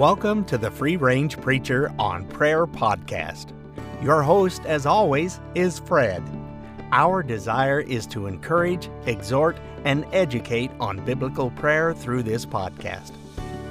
Welcome to the Free Range Preacher on Prayer podcast. Your host, as always, is Fred. Our desire is to encourage, exhort, and educate on biblical prayer through this podcast.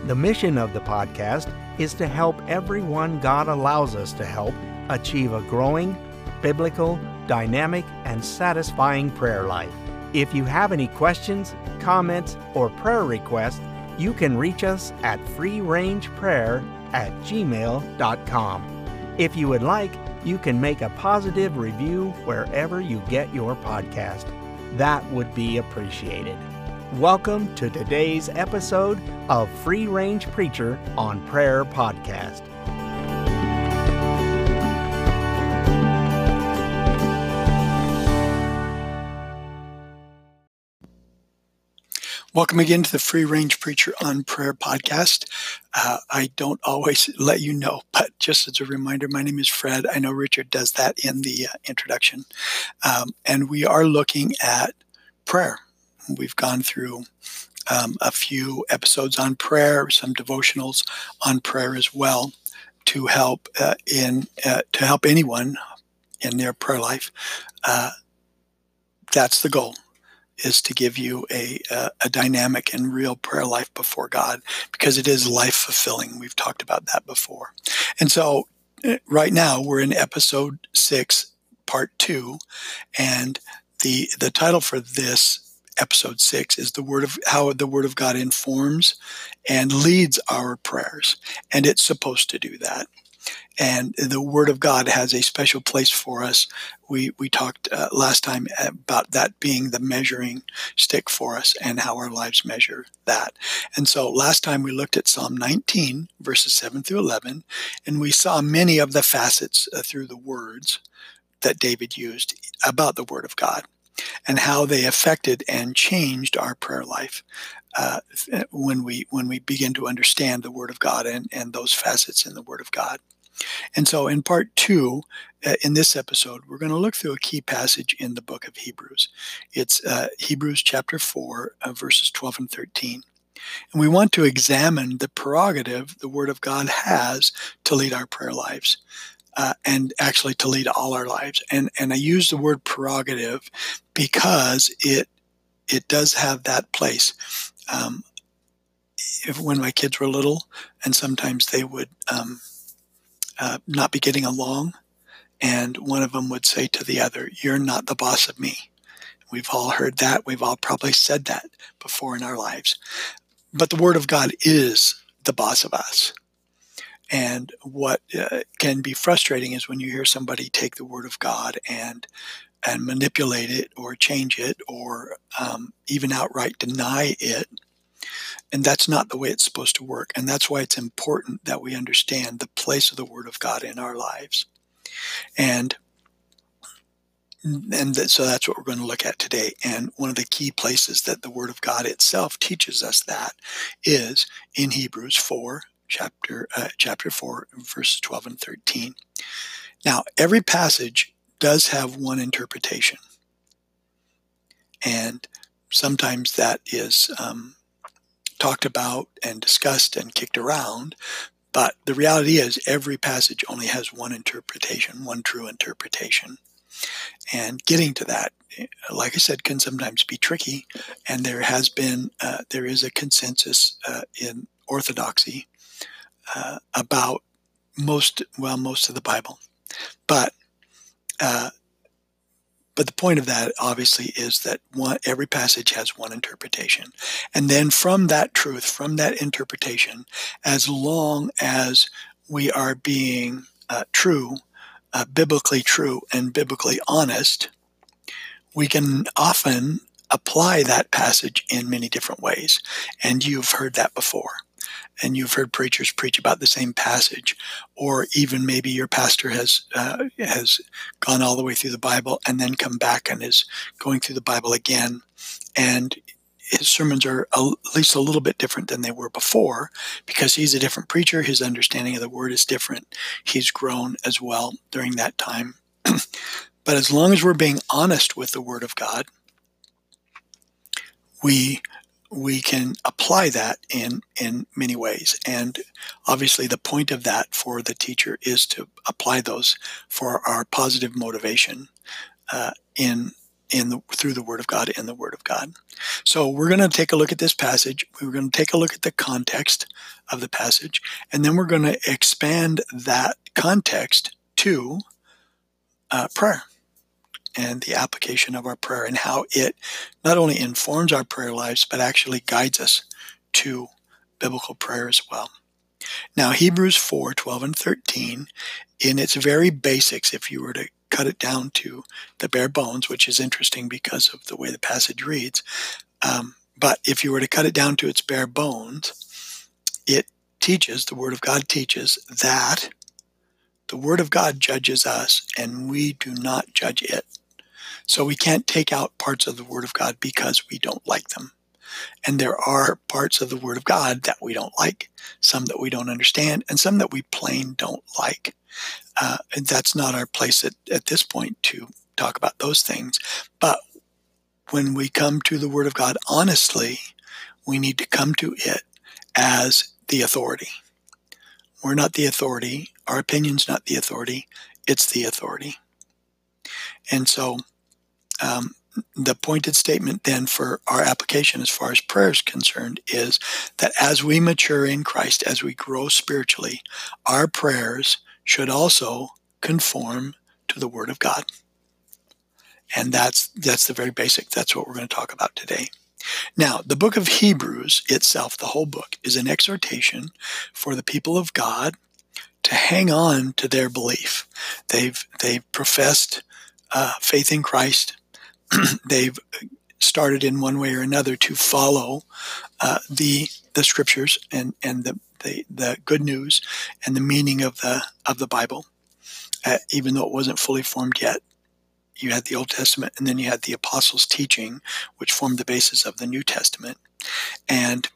The mission of the podcast is to help everyone God allows us to help achieve a growing, biblical, dynamic, and satisfying prayer life. If you have any questions, comments, or prayer requests, you can reach us at freerangeprayer at gmail.com. If you would like, you can make a positive review wherever you get your podcast. That would be appreciated. Welcome to today's episode of Free Range Preacher on Prayer Podcast. Welcome again to the Free Range Preacher on Prayer podcast. Uh, I don't always let you know, but just as a reminder, my name is Fred. I know Richard does that in the uh, introduction. Um, and we are looking at prayer. We've gone through um, a few episodes on prayer, some devotionals on prayer as well, to help uh, in uh, to help anyone in their prayer life. Uh, that's the goal is to give you a, a, a, dynamic and real prayer life before God because it is life fulfilling. We've talked about that before. And so eh, right now we're in episode six, part two. And the, the title for this episode six is the word of how the word of God informs and leads our prayers. And it's supposed to do that and the Word of God has a special place for us. We we talked uh, last time about that being the measuring stick for us and how our lives measure that. And so last time we looked at Psalm 19 verses 7 through 11, and we saw many of the facets uh, through the words that David used about the Word of God and how they affected and changed our prayer life. Uh, when we when we begin to understand the Word of God and, and those facets in the Word of God. And so, in part two, uh, in this episode, we're going to look through a key passage in the book of Hebrews. It's uh, Hebrews chapter 4, uh, verses 12 and 13. And we want to examine the prerogative the Word of God has to lead our prayer lives. Uh, and actually to lead all our lives. And and I use the word prerogative because it it does have that place. Um, if, when my kids were little, and sometimes they would um, uh, not be getting along. And one of them would say to the other, You're not the boss of me. We've all heard that. We've all probably said that before in our lives. But the Word of God is the boss of us. And what uh, can be frustrating is when you hear somebody take the Word of God and and manipulate it or change it or um, even outright deny it and that's not the way it's supposed to work. And that's why it's important that we understand the place of the Word of God in our lives. And and so that's what we're going to look at today. And one of the key places that the Word of God itself teaches us that is in Hebrews 4, chapter uh, chapter 4, verses 12 and 13. Now, every passage does have one interpretation, and sometimes that is um, talked about and discussed and kicked around. But the reality is, every passage only has one interpretation, one true interpretation. And getting to that, like I said, can sometimes be tricky. And there has been, uh, there is a consensus uh, in Orthodoxy uh, about most, well, most of the Bible. But uh, but the point of that, obviously, is that one, every passage has one interpretation. And then from that truth, from that interpretation, as long as we are being uh, true, uh, biblically true, and biblically honest, we can often apply that passage in many different ways. And you've heard that before and you've heard preachers preach about the same passage, or even maybe your pastor has uh, has gone all the way through the Bible and then come back and is going through the Bible again, and his sermons are at least a little bit different than they were before because he's a different preacher. His understanding of the word is different. He's grown as well during that time. but as long as we're being honest with the word of God, we we can apply that in in many ways. And obviously the point of that for the teacher is to apply those for our positive motivation uh, in in the through the word of god and the word of god. So we're going to take a look at this passage. We're going to take a look at the context of the passage and then we're going to expand that context to uh, prayer and the application of our prayer and how it not only informs our prayer lives, but actually guides us to biblical prayer as well. Now, Hebrews 4 12 and 13, in its very basics, if you were to cut it down to the bare bones, which is interesting because of the way the passage reads, um, but if you were to cut it down to its bare bones, it teaches, the Word of God teaches, that the Word of God judges us and we do not judge it. So we can't take out parts of the Word of God because we don't like them. And there are parts of the Word of God that we don't like, some that we don't understand, and some that we plain don't like. Uh, and that's not our place at, at this point to talk about those things. But when we come to the Word of God honestly, we need to come to it as the authority. We're not the authority. Our opinion's not the authority. It's the authority. And so um, the pointed statement then for our application as far as prayer is concerned is that as we mature in Christ, as we grow spiritually, our prayers should also conform to the Word of God. And that's that's the very basic. That's what we're going to talk about today. Now, the book of Hebrews itself, the whole book, is an exhortation for the people of God to hang on to their belief. They've they've professed uh, faith in Christ. they've started in one way or another to follow uh, the the scriptures and and the, the the good news and the meaning of the of the Bible, uh, even though it wasn't fully formed yet. You had the Old Testament, and then you had the apostles' teaching, which formed the basis of the New Testament, and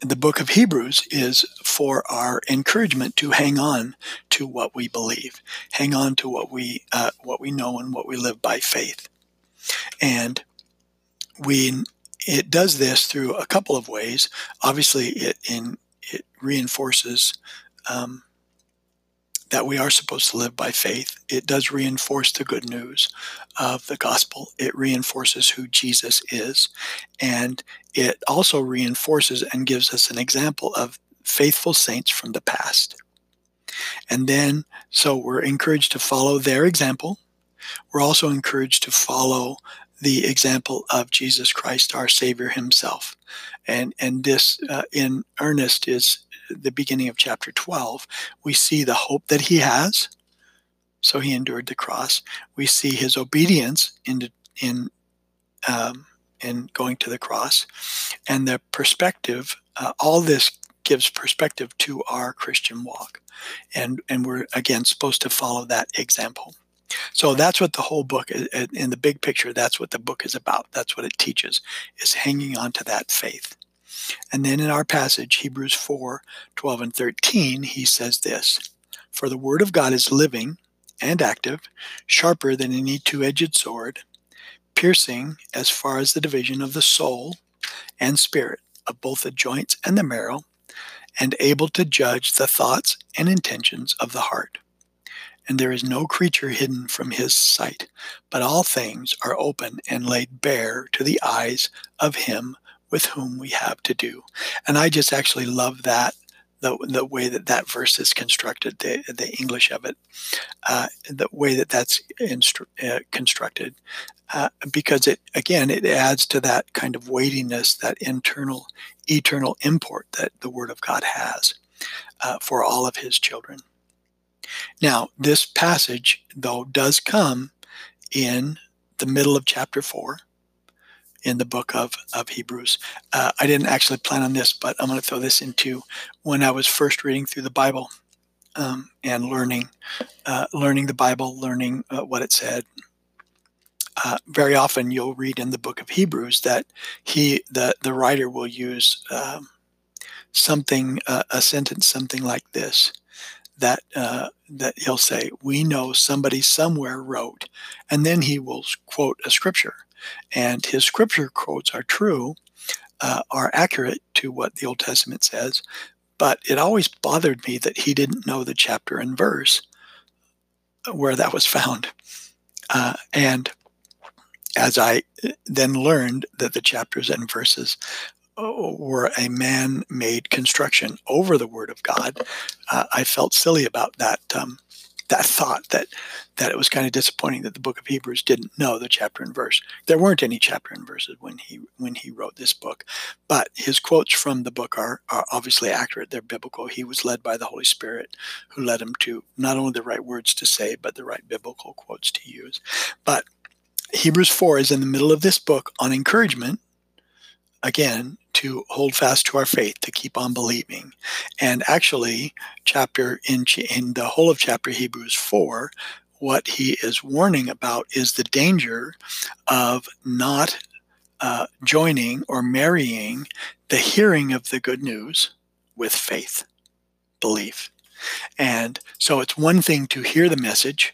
the book of Hebrews is for our encouragement to hang on to what we believe, hang on to what we uh, what we know and what we live by faith. And we it does this through a couple of ways. Obviously, it in it reinforces um, that we are supposed to live by faith. It does reinforce the good news of the gospel. It reinforces who Jesus is, and it also reinforces and gives us an example of faithful saints from the past. And then, so we're encouraged to follow their example we're also encouraged to follow the example of Jesus Christ, our Savior Himself. And, and this, uh, in earnest, is the beginning of chapter 12. We see the hope that He has, so He endured the cross. We see His obedience in, in, um, in going to the cross, and the perspective. Uh, all this gives perspective to our Christian walk, and and we're again supposed to follow that example. So that's what the whole book, in the big picture, that's what the book is about. That's what it teaches, is hanging on to that faith. And then in our passage, Hebrews 4 12 and 13, he says this For the word of God is living and active, sharper than any two edged sword, piercing as far as the division of the soul and spirit, of both the joints and the marrow, and able to judge the thoughts and intentions of the heart and there is no creature hidden from his sight, but all things are open and laid bare to the eyes of him with whom we have to do. And I just actually love that. The, the way that that verse is constructed, the, the English of it, uh, the way that that's instru- uh, constructed, uh, because it again it adds to that kind of weightiness, that internal, eternal import that the Word of God has uh, for all of His children. Now, this passage, though, does come in the middle of chapter 4 in the book of, of Hebrews. Uh, I didn't actually plan on this, but I'm going to throw this into when I was first reading through the Bible um, and learning, uh, learning the Bible, learning uh, what it said. Uh, very often, you'll read in the book of Hebrews that he, the the writer, will use um, something, uh, a sentence, something like this that uh, that he'll say, "We know somebody somewhere wrote," and then he will quote a scripture, and his scripture quotes are true, uh, are accurate to what the Old Testament says, but it always bothered me that he didn't know the chapter and verse where that was found. Uh, and as I then learned that the chapters and verses uh, were a man made construction over the Word of God, uh, I felt silly about that. Um, that thought that that it was kind of disappointing that the book of Hebrews didn't know the chapter and verse. There weren't any chapter and verses when he when he wrote this book, but his quotes from the book are, are obviously accurate. They're biblical. He was led by the Holy Spirit, who led him to not only the right words to say, but the right biblical quotes to use. But Hebrews 4 is in the middle of this book on encouragement, again, to hold fast to our faith, to keep on believing. And actually, chapter in, in the whole of chapter Hebrews 4, what he is warning about is the danger of not uh, joining or marrying the hearing of the good news with faith, belief. And so it's one thing to hear the message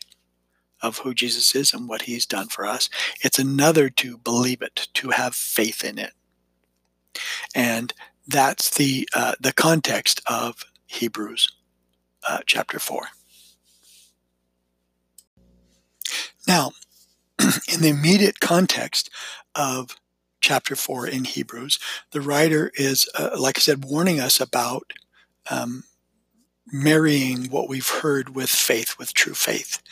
of who Jesus is and what he's done for us, it's another to believe it, to have faith in it. And that's the, uh, the context of Hebrews uh, chapter 4. Now, in the immediate context of chapter 4 in Hebrews, the writer is, uh, like I said, warning us about um, marrying what we've heard with faith, with true faith.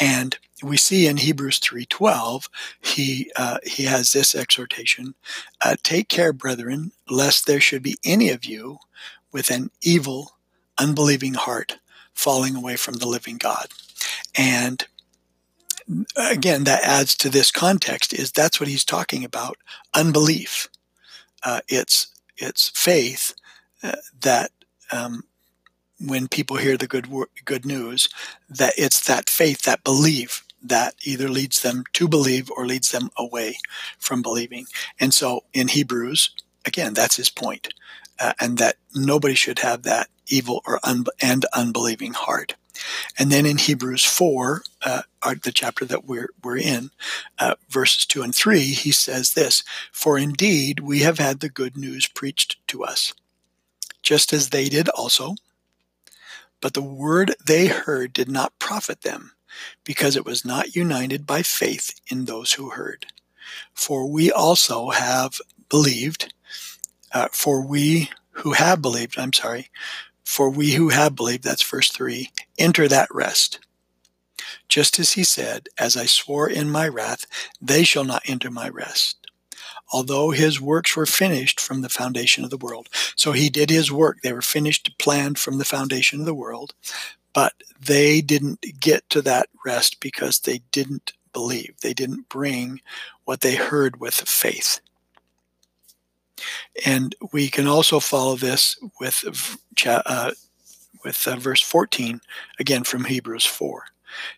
And we see in Hebrews 3:12, he uh, he has this exhortation: uh, "Take care, brethren, lest there should be any of you with an evil, unbelieving heart, falling away from the living God." And again, that adds to this context is that's what he's talking about: unbelief. Uh, it's it's faith uh, that um, when people hear the good good news that it's that faith that belief that either leads them to believe or leads them away from believing. And so in hebrews again that's his point uh, and that nobody should have that evil or un- and unbelieving heart. And then in hebrews 4 uh, the chapter that we're, we're in uh, verses 2 and 3 he says this for indeed we have had the good news preached to us just as they did also but the word they heard did not profit them, because it was not united by faith in those who heard. For we also have believed, uh, for we who have believed, I'm sorry, for we who have believed, that's verse 3, enter that rest. Just as he said, As I swore in my wrath, they shall not enter my rest although his works were finished from the foundation of the world. So he did his work. They were finished, planned from the foundation of the world, but they didn't get to that rest because they didn't believe. They didn't bring what they heard with faith. And we can also follow this with uh, with uh, verse 14 again from Hebrews 4.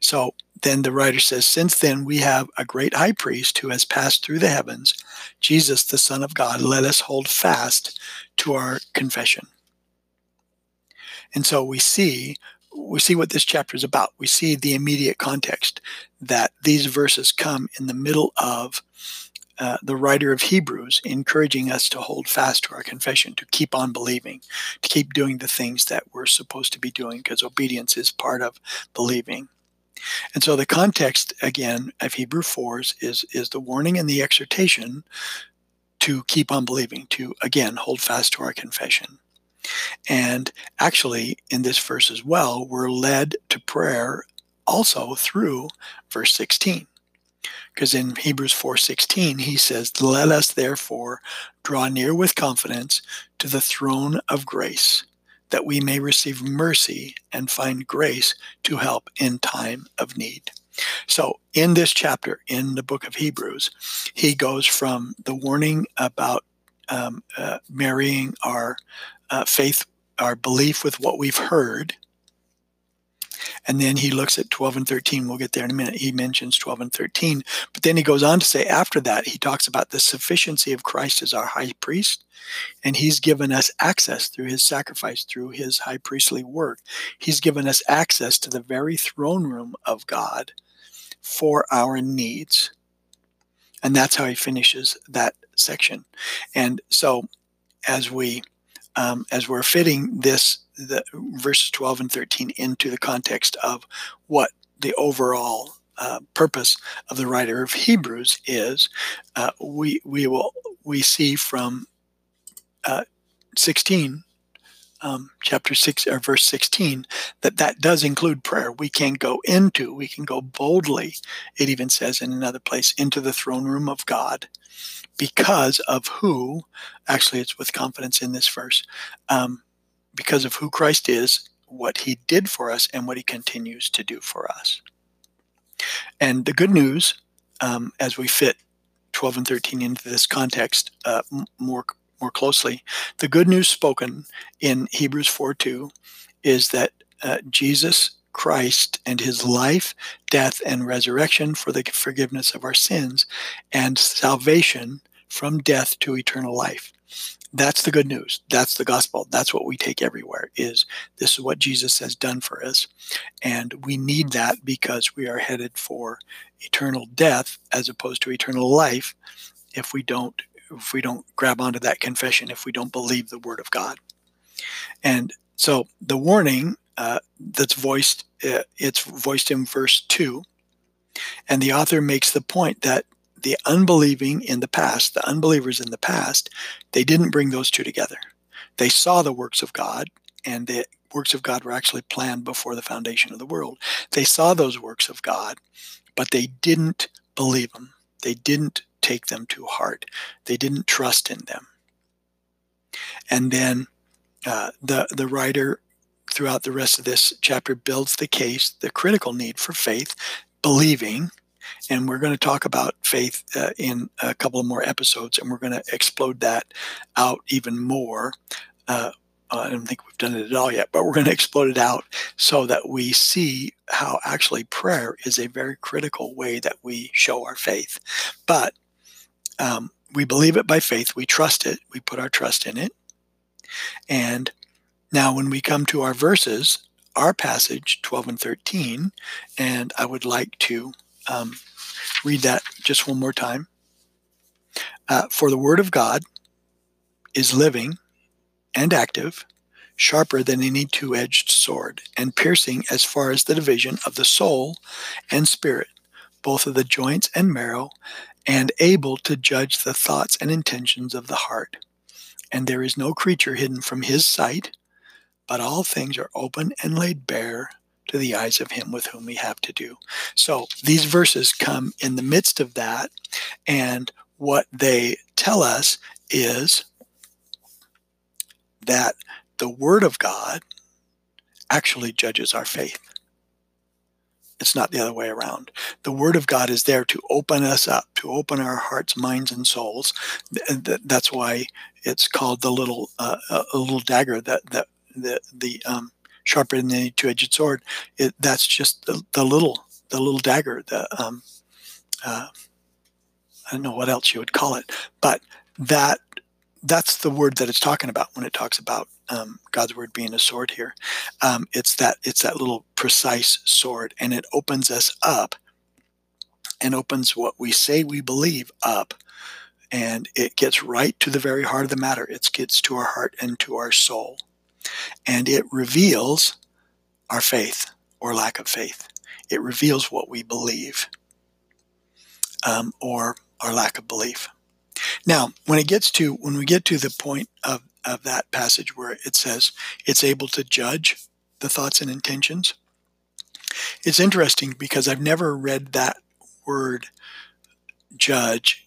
So then the writer says, Since then we have a great high priest who has passed through the heavens, Jesus, the Son of God, let us hold fast to our confession. And so we see we see what this chapter is about. We see the immediate context that these verses come in the middle of uh, the writer of Hebrews encouraging us to hold fast to our confession, to keep on believing, to keep doing the things that we're supposed to be doing, because obedience is part of believing. And so the context again of Hebrew 4s is is the warning and the exhortation to keep on believing, to again hold fast to our confession. And actually in this verse as well, we're led to prayer also through verse 16. Because in Hebrews 4:16 he says, "Let us therefore draw near with confidence to the throne of grace." that we may receive mercy and find grace to help in time of need. So, in this chapter in the book of Hebrews, he goes from the warning about um, uh, marrying our uh, faith, our belief with what we've heard, and then he looks at 12 and 13. We'll get there in a minute. He mentions 12 and 13. But then he goes on to say, after that, he talks about the sufficiency of Christ as our high priest. And he's given us access through his sacrifice, through his high priestly work. He's given us access to the very throne room of God for our needs. And that's how he finishes that section. And so, as we um, as we're fitting this the verses 12 and 13 into the context of what the overall uh, purpose of the writer of Hebrews is, uh, we we will we see from uh, 16 um, chapter 6 or verse 16 that that does include prayer. We can go into we can go boldly it even says in another place into the throne room of god because of who actually it's with confidence in this verse um, because of who christ is what he did for us and what he continues to do for us. And the good news um, as we fit 12 and 13 into this context uh, more more closely. The good news spoken in Hebrews 4 2 is that uh, Jesus Christ and his life, death, and resurrection for the forgiveness of our sins and salvation from death to eternal life. That's the good news. That's the gospel. That's what we take everywhere is this is what Jesus has done for us. And we need that because we are headed for eternal death as opposed to eternal life if we don't if we don't grab onto that confession, if we don't believe the word of God. And so the warning uh, that's voiced, uh, it's voiced in verse 2. And the author makes the point that the unbelieving in the past, the unbelievers in the past, they didn't bring those two together. They saw the works of God, and the works of God were actually planned before the foundation of the world. They saw those works of God, but they didn't believe them. They didn't take them to heart. They didn't trust in them. And then uh, the the writer throughout the rest of this chapter builds the case, the critical need for faith, believing, and we're going to talk about faith uh, in a couple of more episodes, and we're going to explode that out even more. Uh, I don't think we've done it at all yet, but we're going to explode it out so that we see how actually prayer is a very critical way that we show our faith. But um, we believe it by faith. We trust it. We put our trust in it. And now, when we come to our verses, our passage 12 and 13, and I would like to um, read that just one more time. Uh, For the word of God is living and active, sharper than any two edged sword, and piercing as far as the division of the soul and spirit, both of the joints and marrow, and able to judge the thoughts and intentions of the heart. And there is no creature hidden from his sight, but all things are open and laid bare to the eyes of him with whom we have to do. So these verses come in the midst of that, and what they tell us is that the Word of God actually judges our faith. It's not the other way around. The Word of God is there to open us up, to open our hearts, minds, and souls. That's why it's called the little uh, a little dagger that that the the um, sharper than the two-edged sword. It, that's just the, the little the little dagger. The um, uh, I don't know what else you would call it, but that that's the word that it's talking about when it talks about um, God's word being a sword here. Um, it's that it's that little precise sword, and it opens us up, and opens what we say we believe up, and it gets right to the very heart of the matter. It gets to our heart and to our soul, and it reveals our faith or lack of faith. It reveals what we believe, um, or our lack of belief. Now, when it gets to when we get to the point of, of that passage where it says it's able to judge the thoughts and intentions, it's interesting because I've never read that word judge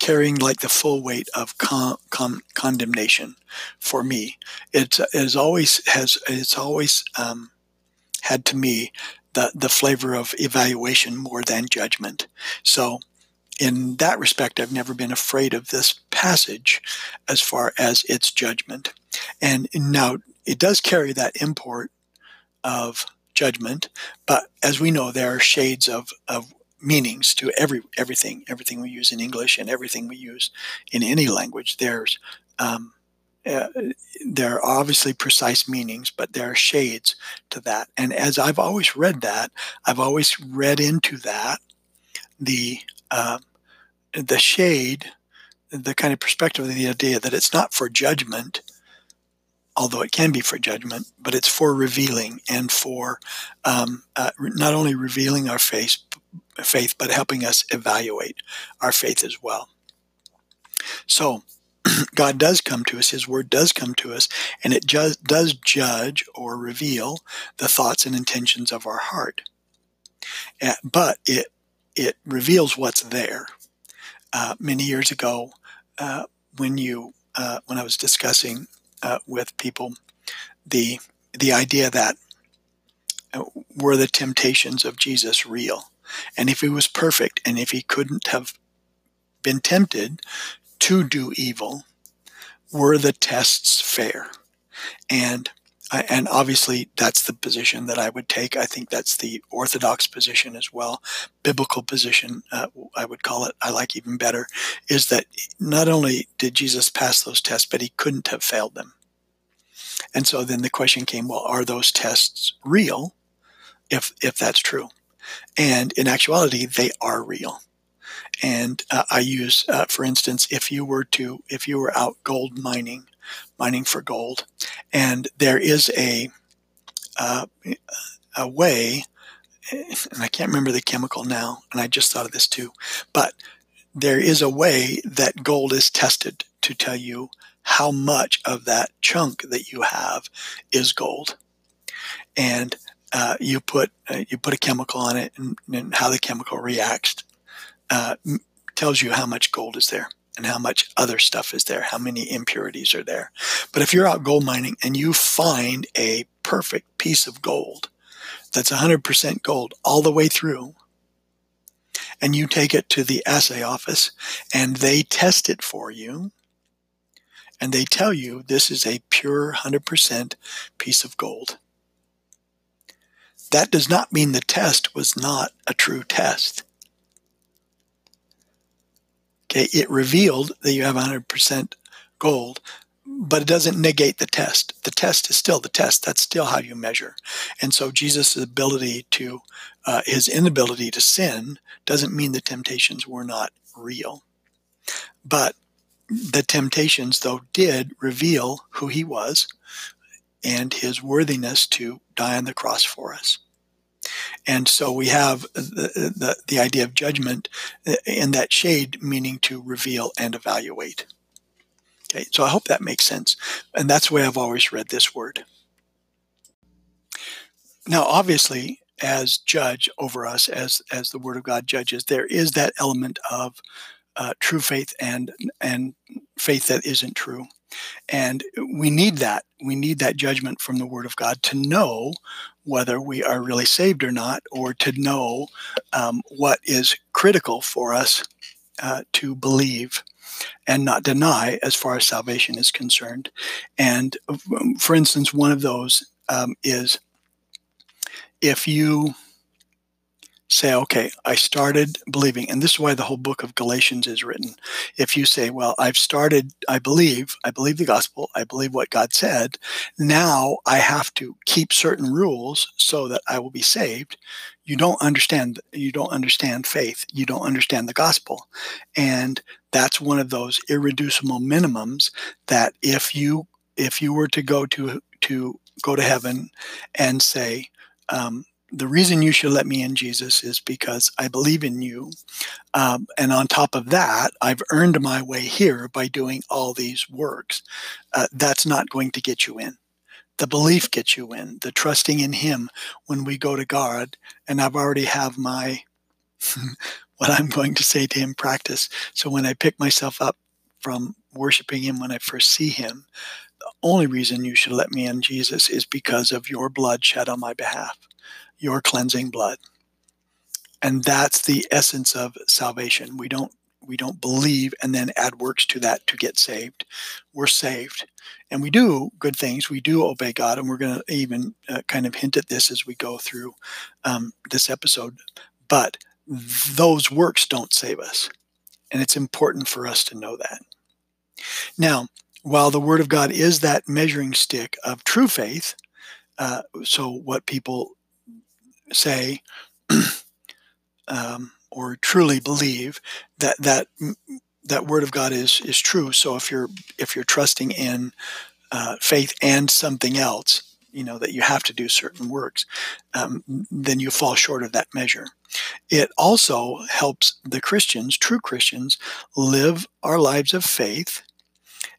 carrying like the full weight of con- con- condemnation for me. It is always has it's always um, had to me the the flavor of evaluation more than judgment. So in that respect, I've never been afraid of this passage as far as its judgment. And now it does carry that import of judgment, but as we know, there are shades of, of meanings to every everything, everything we use in English and everything we use in any language. There's um, uh, there are obviously precise meanings, but there are shades to that. And as I've always read that, I've always read into that the uh, the shade the kind of perspective of the idea that it's not for judgment, although it can be for judgment, but it's for revealing and for um, uh, not only revealing our faith, faith, but helping us evaluate our faith as well. So, God does come to us, His Word does come to us, and it just does judge or reveal the thoughts and intentions of our heart. Uh, but it it reveals what's there. Uh, many years ago, uh, when you uh, when I was discussing uh, with people the the idea that uh, were the temptations of Jesus real, and if he was perfect, and if he couldn't have been tempted to do evil, were the tests fair? And and obviously that's the position that I would take. I think that's the orthodox position as well. Biblical position, uh, I would call it. I like even better is that not only did Jesus pass those tests, but he couldn't have failed them. And so then the question came: Well, are those tests real? If if that's true, and in actuality, they are real. And uh, I use, uh, for instance, if you were to, if you were out gold mining, mining for gold, and there is a uh, a way, and I can't remember the chemical now, and I just thought of this too, but there is a way that gold is tested to tell you how much of that chunk that you have is gold, and uh, you put uh, you put a chemical on it, and, and how the chemical reacts uh, tells you how much gold is there and how much other stuff is there, how many impurities are there. But if you're out gold mining and you find a perfect piece of gold that's 100% gold all the way through, and you take it to the assay office and they test it for you, and they tell you this is a pure 100% piece of gold. That does not mean the test was not a true test. Okay, it revealed that you have 100% gold, but it doesn't negate the test. The test is still the test. That's still how you measure. And so Jesus' ability to, uh, his inability to sin doesn't mean the temptations were not real. But the temptations, though, did reveal who he was and his worthiness to die on the cross for us. And so we have the, the, the idea of judgment in that shade, meaning to reveal and evaluate. Okay, so I hope that makes sense. And that's the way I've always read this word. Now, obviously, as judge over us, as as the Word of God judges, there is that element of uh, true faith and and faith that isn't true, and we need that. We need that judgment from the Word of God to know whether we are really saved or not, or to know um, what is critical for us uh, to believe and not deny as far as salvation is concerned. And um, for instance, one of those um, is if you say, okay, I started believing, and this is why the whole book of Galatians is written. If you say, well, I've started, I believe, I believe the gospel, I believe what God said, now I have to keep certain rules so that I will be saved. You don't understand, you don't understand faith, you don't understand the gospel. And that's one of those irreducible minimums that if you if you were to go to to go to heaven and say, um, the reason you should let me in, Jesus, is because I believe in you. Um, and on top of that, I've earned my way here by doing all these works. Uh, that's not going to get you in. The belief gets you in, the trusting in Him when we go to God. And I've already have my, what I'm going to say to Him practice. So when I pick myself up from worshiping Him when I first see Him, the only reason you should let me in, Jesus, is because of your blood shed on my behalf your cleansing blood. And that's the essence of salvation. We don't we don't believe and then add works to that to get saved. We're saved. And we do good things. We do obey God. And we're going to even uh, kind of hint at this as we go through um, this episode. But those works don't save us. And it's important for us to know that. Now, while the Word of God is that measuring stick of true faith, uh, so what people say um, or truly believe that that that word of God is is true. So if you're if you're trusting in uh, faith and something else, you know that you have to do certain works, um, then you fall short of that measure. It also helps the Christians, true Christians, live our lives of faith.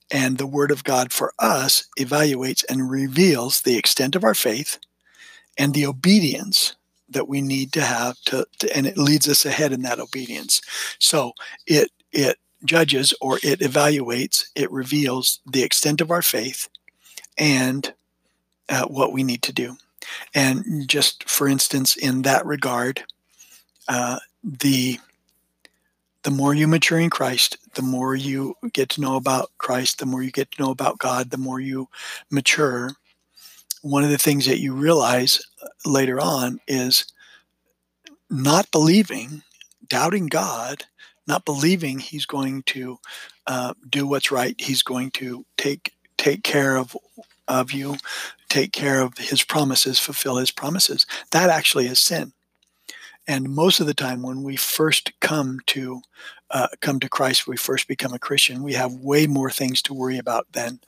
And the Word of God for us evaluates and reveals the extent of our faith and the obedience that we need to have to, to, and it leads us ahead in that obedience. So it it judges or it evaluates it reveals the extent of our faith and uh, what we need to do. And just for instance in that regard uh, the the more you mature in Christ, the more you get to know about Christ, the more you get to know about God, the more you mature, one of the things that you realize later on is not believing, doubting God, not believing He's going to uh, do what's right. He's going to take take care of of you, take care of His promises, fulfill His promises. That actually is sin. And most of the time, when we first come to uh, come to Christ, we first become a Christian, we have way more things to worry about than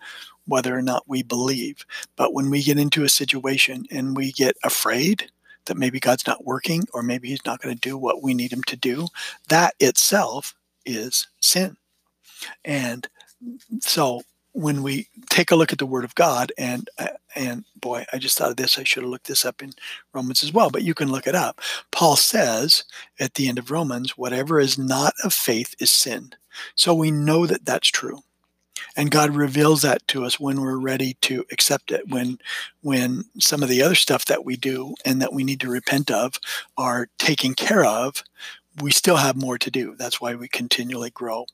whether or not we believe. But when we get into a situation and we get afraid that maybe God's not working or maybe He's not going to do what we need Him to do, that itself is sin. And so when we take a look at the Word of God, and uh, and boy, I just thought of this. I should have looked this up in Romans as well, but you can look it up. Paul says at the end of Romans, "Whatever is not of faith is sin." So we know that that's true and God reveals that to us when we're ready to accept it. When when some of the other stuff that we do and that we need to repent of are taken care of, we still have more to do. That's why we continually grow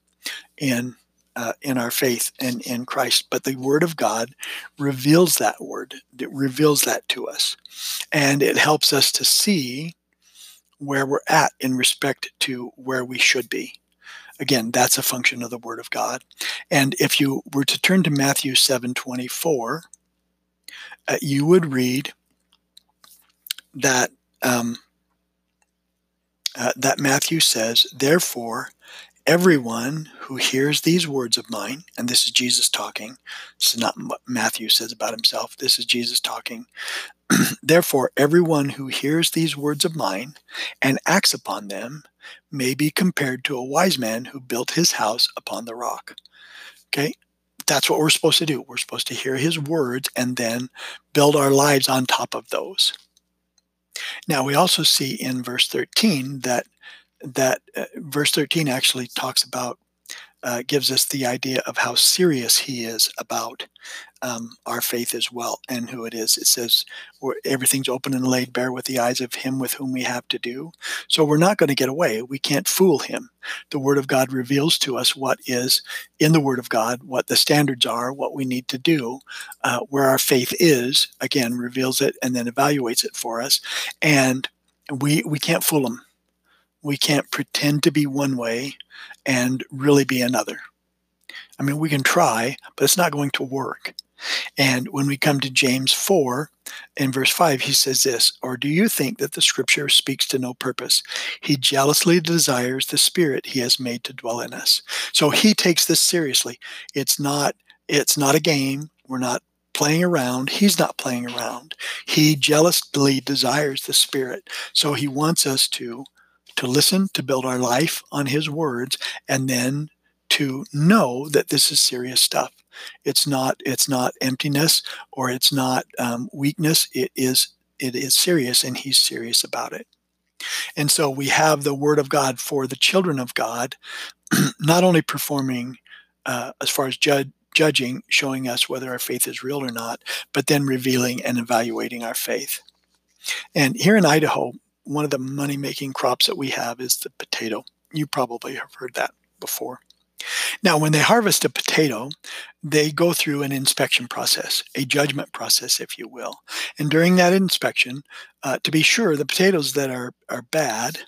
in uh, in our faith and in Christ. But the Word of God reveals that word. It reveals that to us, and it helps us to see where we're at in respect to where we should be. Again, that's a function of the Word of God. And if you were to turn to Matthew 7:24, uh, you would read that um, uh, that Matthew says, "Therefore, everyone who hears these words of mine," and this is Jesus talking. This is not what Matthew says about himself. This is Jesus talking. Therefore, everyone who hears these words of mine and acts upon them may be compared to a wise man who built his house upon the rock. Okay, that's what we're supposed to do. We're supposed to hear his words and then build our lives on top of those. Now, we also see in verse 13 that that uh, verse 13 actually talks about uh, gives us the idea of how serious he is about um, our faith as well and who it is. It says everything's open and laid bare with the eyes of him with whom we have to do. So we're not going to get away. We can't fool him. The Word of God reveals to us what is in the Word of God, what the standards are, what we need to do, uh, where our faith is. Again, reveals it and then evaluates it for us. And we we can't fool him. We can't pretend to be one way and really be another. I mean, we can try, but it's not going to work. And when we come to James 4 in verse 5, he says this Or do you think that the scripture speaks to no purpose? He jealously desires the spirit he has made to dwell in us. So he takes this seriously. It's not it's not a game. We're not playing around. He's not playing around. He jealously desires the spirit. So he wants us to to listen, to build our life on His words, and then to know that this is serious stuff. It's not it's not emptiness or it's not um, weakness. It is it is serious, and He's serious about it. And so we have the Word of God for the children of God, not only performing uh, as far as judging, showing us whether our faith is real or not, but then revealing and evaluating our faith. And here in Idaho, one of the money making crops that we have is the potato. You probably have heard that before. Now, when they harvest a potato, they go through an inspection process, a judgment process, if you will. And during that inspection, uh, to be sure, the potatoes that are, are bad,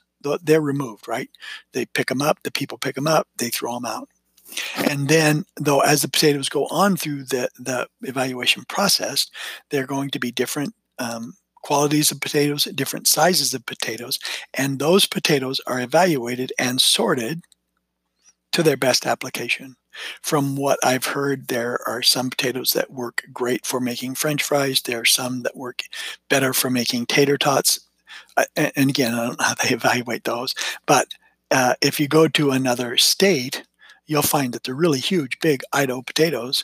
they're removed, right? They pick them up, the people pick them up, they throw them out. And then, though, as the potatoes go on through the, the evaluation process, they're going to be different um, qualities of potatoes, different sizes of potatoes, and those potatoes are evaluated and sorted to their best application. From what I've heard, there are some potatoes that work great for making french fries. There are some that work better for making tater tots. Uh, and again, I don't know how they evaluate those. But uh, if you go to another state, you'll find that the really huge, big Idaho potatoes,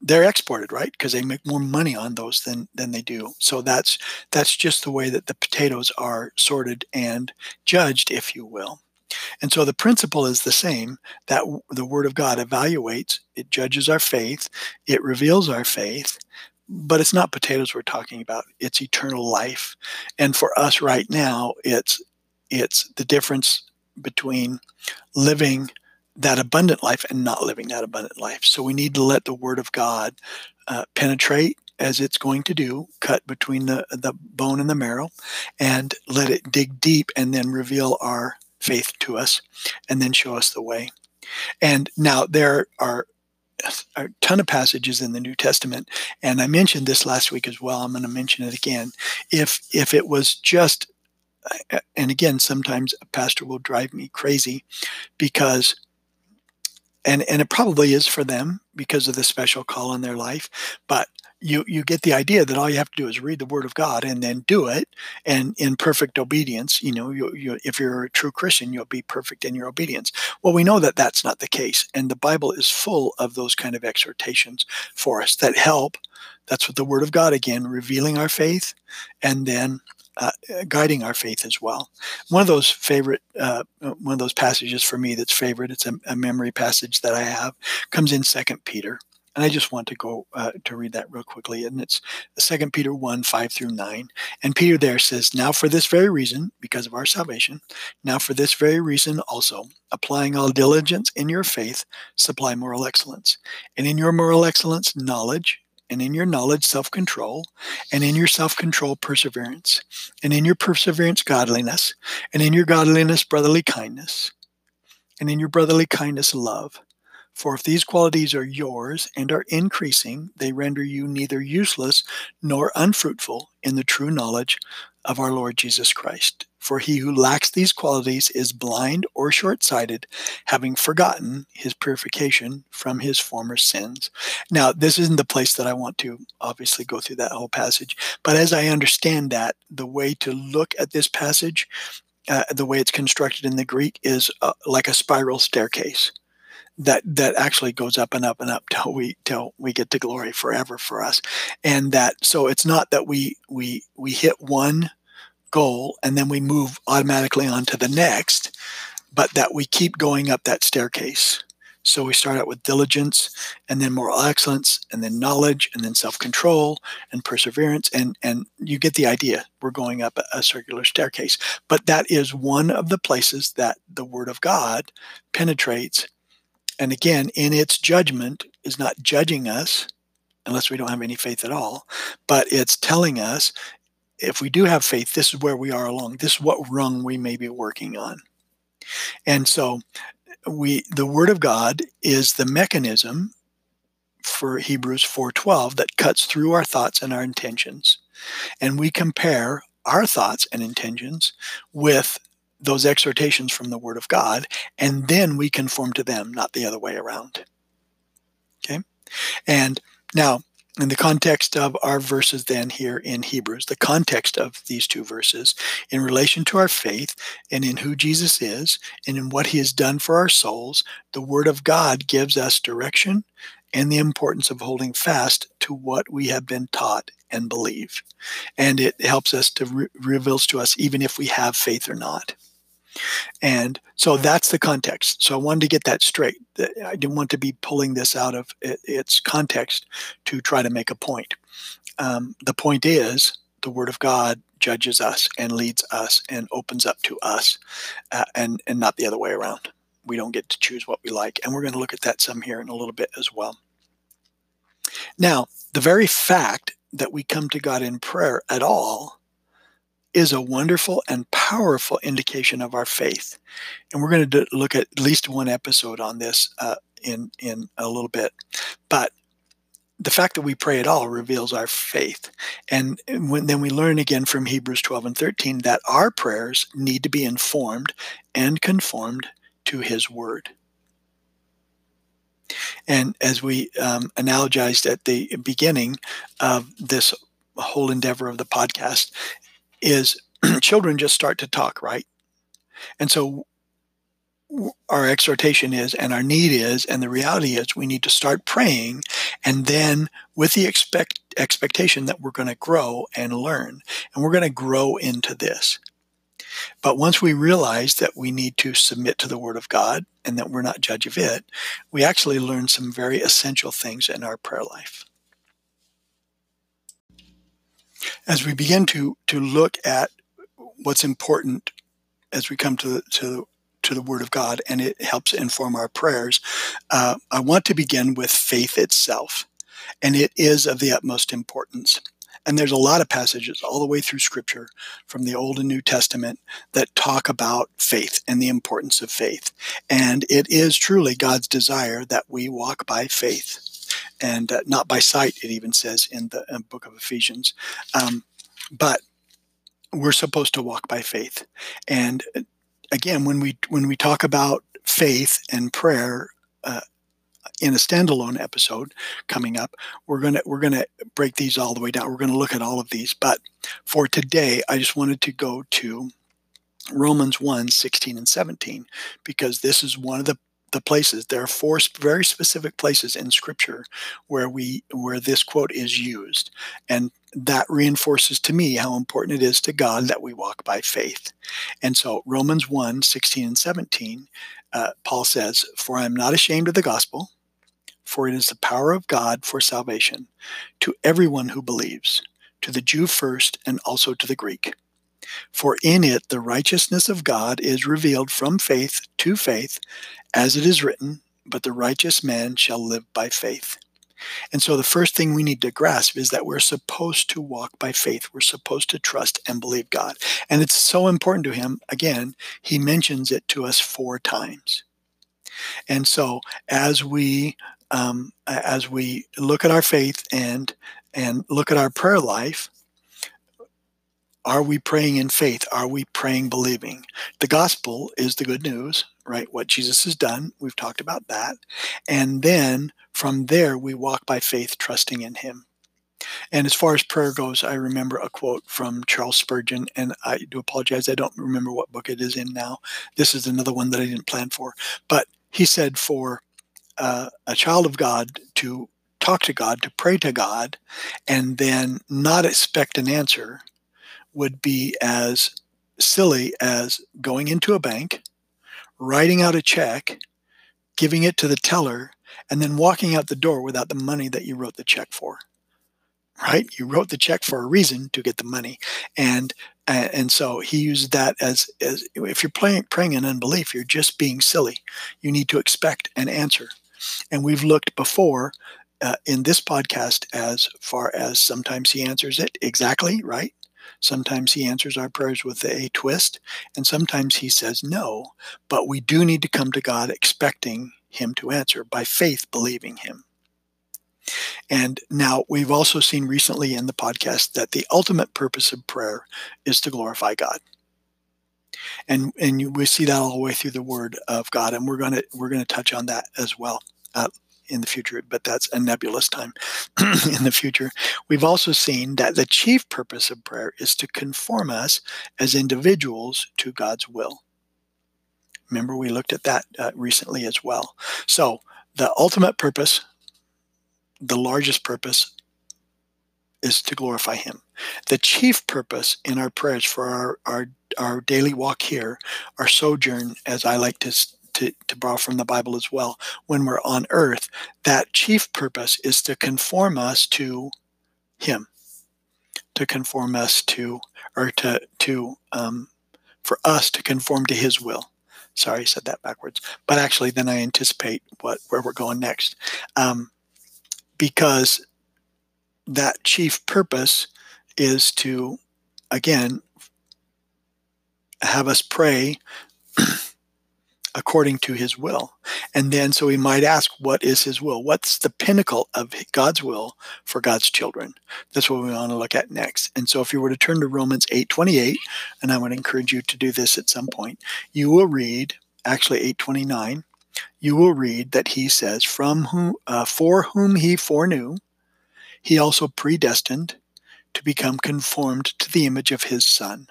they're exported, right? Because they make more money on those than than they do. So that's that's just the way that the potatoes are sorted and judged, if you will. And so the principle is the same that the Word of God evaluates, it judges our faith, it reveals our faith, but it's not potatoes we're talking about. It's eternal life. And for us right now, it's it's the difference between living that abundant life and not living that abundant life. So we need to let the Word of God uh, penetrate as it's going to do, cut between the, the bone and the marrow, and let it dig deep and then reveal our faith to us and then show us the way. And now there are a ton of passages in the New Testament, and I mentioned this last week as well. I'm going to mention it again. If if it was just, and again, sometimes a pastor will drive me crazy because and and it probably is for them because of the special call in their life but you you get the idea that all you have to do is read the word of god and then do it and in perfect obedience you know you, you, if you're a true christian you'll be perfect in your obedience. Well we know that that's not the case and the bible is full of those kind of exhortations for us that help. That's what the word of god again revealing our faith and then uh, guiding our faith as well. One of those favorite, uh, one of those passages for me that's favorite, it's a, a, memory passage that I have, comes in Second Peter. And I just want to go uh, to read that real quickly. And it's Second Peter 1 5 through 9. And Peter there says, Now for this very reason, because of our salvation, now for this very reason also, applying all diligence in your faith, supply moral excellence. And in your moral excellence, knowledge and in your knowledge, self control, and in your self control, perseverance, and in your perseverance, godliness, and in your godliness, brotherly kindness, and in your brotherly kindness, love. For if these qualities are yours and are increasing, they render you neither useless nor unfruitful in the true knowledge of our Lord Jesus Christ. For he who lacks these qualities is blind or short sighted, having forgotten his purification from his former sins. Now, this isn't the place that I want to obviously go through that whole passage, but as I understand that, the way to look at this passage, uh, the way it's constructed in the Greek, is uh, like a spiral staircase that that actually goes up and up and up till we till we get to glory forever for us and that so it's not that we we we hit one goal and then we move automatically on to the next, but that we keep going up that staircase. So we start out with diligence and then moral excellence and then knowledge and then self-control and perseverance and and you get the idea. We're going up a, a circular staircase. But that is one of the places that the word of God penetrates and again in its judgment is not judging us unless we don't have any faith at all, but it's telling us if we do have faith, this is where we are along. This is what rung we may be working on. And so we the word of God is the mechanism for Hebrews 4:12 that cuts through our thoughts and our intentions. And we compare our thoughts and intentions with those exhortations from the word of God and then we conform to them, not the other way around. Okay? And now in the context of our verses then here in Hebrews, the context of these two verses in relation to our faith and in who Jesus is and in what he has done for our souls, the Word of God gives us direction and the importance of holding fast to what we have been taught and believe. And it helps us to re- reveals to us even if we have faith or not. And so that's the context. So I wanted to get that straight. I didn't want to be pulling this out of its context to try to make a point. Um, the point is, the Word of God judges us and leads us and opens up to us, uh, and and not the other way around. We don't get to choose what we like, and we're going to look at that some here in a little bit as well. Now, the very fact that we come to God in prayer at all is a wonderful and powerful indication of our faith. And we're going to look at at least one episode on this uh, in, in a little bit. But the fact that we pray at all reveals our faith. And when, then we learn again from Hebrews 12 and 13 that our prayers need to be informed and conformed to His Word. And as we um, analogized at the beginning of this whole endeavor of the podcast, is children just start to talk, right? And so our exhortation is and our need is and the reality is we need to start praying and then with the expect expectation that we're going to grow and learn and we're going to grow into this but once we realize that we need to submit to the word of god and that we're not judge of it we actually learn some very essential things in our prayer life as we begin to to look at what's important as we come to to to the Word of God, and it helps inform our prayers. Uh, I want to begin with faith itself, and it is of the utmost importance. And there's a lot of passages all the way through Scripture from the Old and New Testament that talk about faith and the importance of faith. And it is truly God's desire that we walk by faith and uh, not by sight, it even says in the book of Ephesians. Um, but we're supposed to walk by faith. And uh, again, when we when we talk about faith and prayer uh, in a standalone episode coming up, we're gonna we're gonna break these all the way down. We're gonna look at all of these, but for today, I just wanted to go to Romans 1, 16 and 17, because this is one of the the places there are four very specific places in scripture where we where this quote is used. And that reinforces to me how important it is to god that we walk by faith. And so romans 1 16 and 17 uh, paul says for i am not ashamed of the gospel for it is the power of god for salvation to everyone who believes to the jew first and also to the greek for in it the righteousness of God is revealed from faith to faith, as it is written, But the righteous man shall live by faith. And so the first thing we need to grasp is that we're supposed to walk by faith. We're supposed to trust and believe God. And it's so important to him. Again, he mentions it to us four times. And so as we um, as we look at our faith and and look at our prayer life, are we praying in faith? Are we praying believing? The gospel is the good news, right? What Jesus has done. We've talked about that. And then from there, we walk by faith, trusting in Him. And as far as prayer goes, I remember a quote from Charles Spurgeon, and I do apologize, I don't remember what book it is in now. This is another one that I didn't plan for. But he said for uh, a child of God to talk to God, to pray to God, and then not expect an answer would be as silly as going into a bank, writing out a check, giving it to the teller, and then walking out the door without the money that you wrote the check for. Right? You wrote the check for a reason to get the money, and and so he used that as as if you're playing, praying in unbelief, you're just being silly. You need to expect an answer, and we've looked before uh, in this podcast as far as sometimes he answers it exactly right Sometimes he answers our prayers with a twist, and sometimes he says no. But we do need to come to God expecting him to answer by faith, believing him. And now we've also seen recently in the podcast that the ultimate purpose of prayer is to glorify God. And and we see that all the way through the Word of God, and we're gonna we're gonna touch on that as well uh, in the future, but that's a nebulous time in the future. We've also seen that the chief purpose of prayer is to conform us as individuals to God's will. Remember, we looked at that uh, recently as well. So, the ultimate purpose, the largest purpose, is to glorify Him. The chief purpose in our prayers for our, our, our daily walk here, our sojourn, as I like to to, to borrow from the Bible as well, when we're on earth, that chief purpose is to conform us to Him, to conform us to, or to, to, um, for us to conform to His will. Sorry, I said that backwards. But actually, then I anticipate what where we're going next, um, because that chief purpose is to, again, have us pray according to his will. And then, so we might ask, what is his will? What's the pinnacle of God's will for God's children? That's what we want to look at next. And so, if you were to turn to Romans 8 28, and I would encourage you to do this at some point, you will read, actually 829, you will read that he says, "From whom, uh, for whom he foreknew, he also predestined to become conformed to the image of his Son,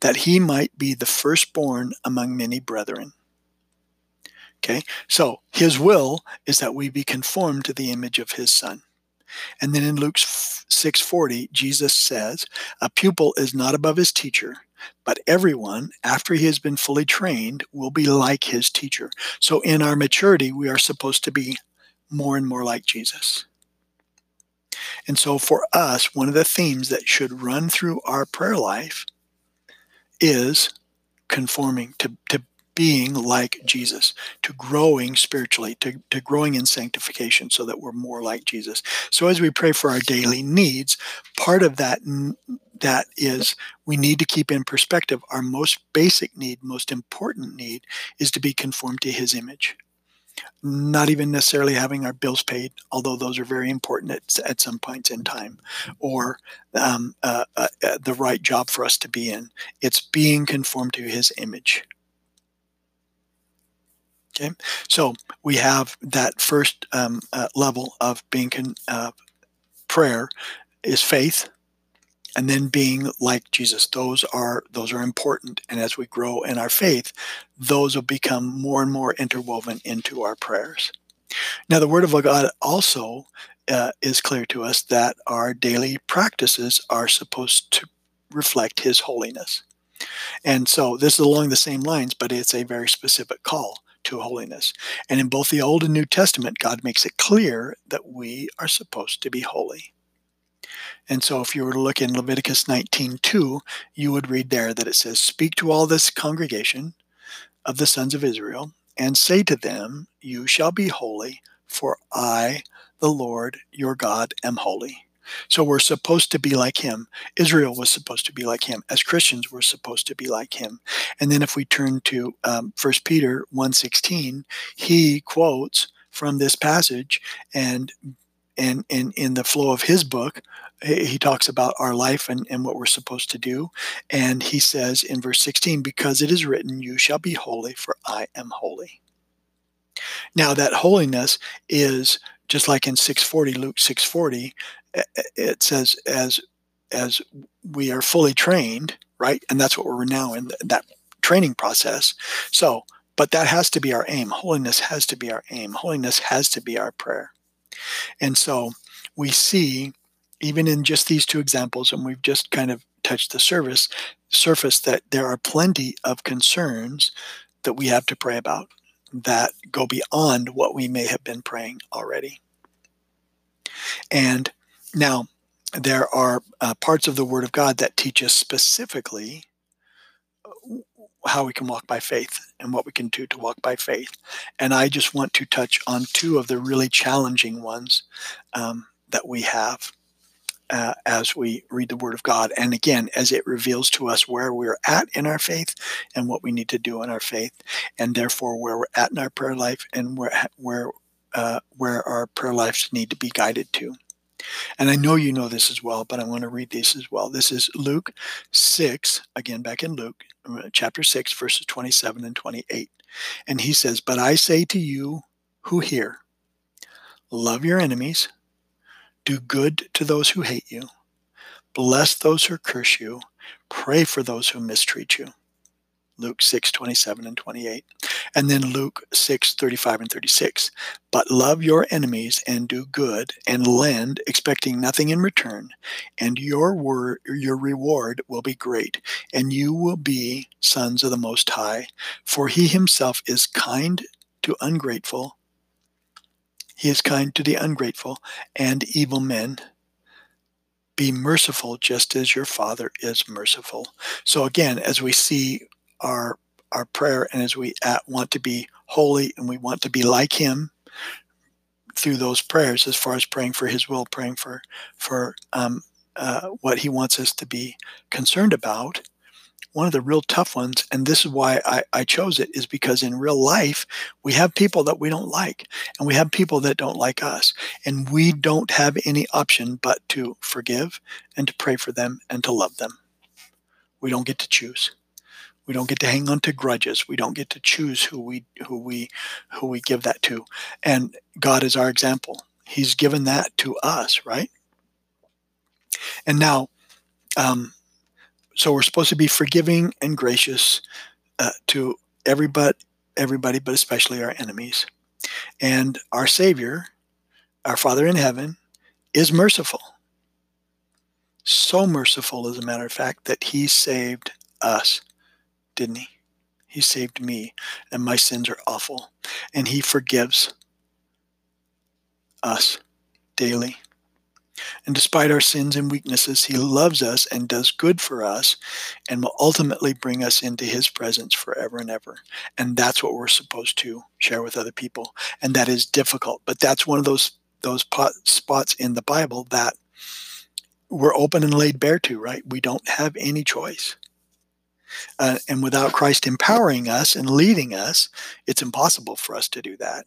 that he might be the firstborn among many brethren." Okay, so his will is that we be conformed to the image of his Son. And then in Luke 6:40, Jesus says, "A pupil is not above his teacher, but everyone, after he has been fully trained, will be like his teacher." So in our maturity, we are supposed to be more and more like Jesus. And so for us, one of the themes that should run through our prayer life is conforming to, to being like Jesus, to growing spiritually, to, to growing in sanctification so that we're more like Jesus. So as we pray for our daily needs, part of that that is we need to keep in perspective our most basic need, most important need is to be conformed to his image. Not even necessarily having our bills paid, although those are very important at, at some points in time, or um, uh, uh, uh, the right job for us to be in. It's being conformed to his image. Okay, so we have that first um, uh, level of being con- uh, prayer is faith, and then being like Jesus. Those are those are important, and as we grow in our faith, those will become more and more interwoven into our prayers. Now, the Word of God also uh, is clear to us that our daily practices are supposed to reflect His holiness. And so this is along the same lines, but it's a very specific call to holiness. And in both the Old and New Testament, God makes it clear that we are supposed to be holy. And so if you were to look in Leviticus 19:2, you would read there that it says, "Speak to all this congregation of the sons of Israel and say to them, you shall be holy, for I, the Lord your God, am holy." So we're supposed to be like him. Israel was supposed to be like him. As Christians, we're supposed to be like him. And then if we turn to um, 1 Peter 1.16, he quotes from this passage and and, and in the flow of his book, he talks about our life and, and what we're supposed to do. And he says in verse 16, because it is written, you shall be holy, for I am holy. Now that holiness is just like in 640, Luke 640, it says as as we are fully trained, right? And that's what we're now in that training process. So, but that has to be our aim. Holiness has to be our aim. Holiness has to be our prayer. And so we see, even in just these two examples, and we've just kind of touched the surface, surface that there are plenty of concerns that we have to pray about that go beyond what we may have been praying already. And now, there are uh, parts of the Word of God that teach us specifically uh, how we can walk by faith and what we can do to walk by faith. And I just want to touch on two of the really challenging ones um, that we have uh, as we read the Word of God. And again, as it reveals to us where we're at in our faith and what we need to do in our faith, and therefore where we're at in our prayer life and where where uh, where our prayer lives need to be guided to. And I know you know this as well, but I want to read this as well. This is Luke 6, again back in Luke, uh, chapter 6, verses 27 and 28. And he says, But I say to you who hear, love your enemies, do good to those who hate you, bless those who curse you, pray for those who mistreat you. Luke 6, 27 and 28. And then Luke 6, 35 and 36. But love your enemies and do good and lend, expecting nothing in return, and your word, your reward will be great, and you will be sons of the Most High. For he himself is kind to ungrateful. He is kind to the ungrateful and evil men. Be merciful just as your father is merciful. So again as we see our our prayer and as we at, want to be holy and we want to be like him through those prayers as far as praying for his will praying for for um, uh, what he wants us to be concerned about one of the real tough ones and this is why I, I chose it is because in real life we have people that we don't like and we have people that don't like us and we don't have any option but to forgive and to pray for them and to love them we don't get to choose We don't get to hang on to grudges. We don't get to choose who we who we who we give that to. And God is our example. He's given that to us, right? And now, um, so we're supposed to be forgiving and gracious uh, to everybody, everybody, but especially our enemies. And our Savior, our Father in heaven, is merciful. So merciful, as a matter of fact, that He saved us, didn't He? He saved me, and my sins are awful. And He forgives us daily. And despite our sins and weaknesses, He loves us and does good for us and will ultimately bring us into His presence forever and ever. And that's what we're supposed to share with other people. And that is difficult, but that's one of those those spots in the Bible that we're open and laid bare to, right? We don't have any choice. Uh, and without Christ empowering us and leading us, it's impossible for us to do that.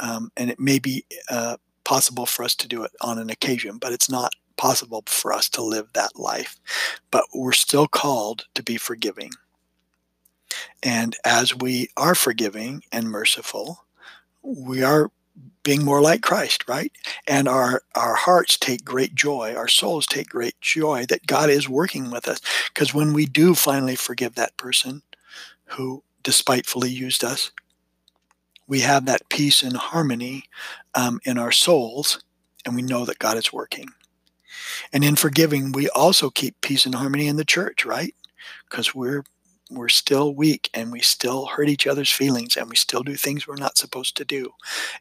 Um, and it may be uh, possible for us to do it on an occasion, but it's not possible for us to live that life. But we're still called to be forgiving. And as we are forgiving and merciful, we are being more like Christ, right? And our our hearts take great joy, our souls take great joy that God is working with us. Because when we do finally forgive that person who despitefully used us, we have that peace and harmony um, in our souls, and we know that God is working. And in forgiving, we also keep peace and harmony in the church, right? Because we're we're still weak and we still hurt each other's feelings and we still do things we're not supposed to do.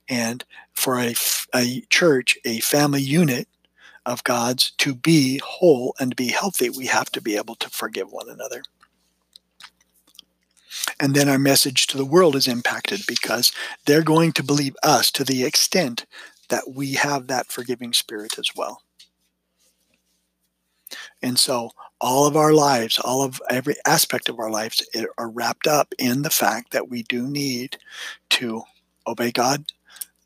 And for a, a church, a family unit of God's to be whole and to be healthy, we have to be able to forgive one another. And then our message to the world is impacted because they're going to believe us to the extent that we have that forgiving spirit as well. And so all of our lives, all of every aspect of our lives are wrapped up in the fact that we do need to obey God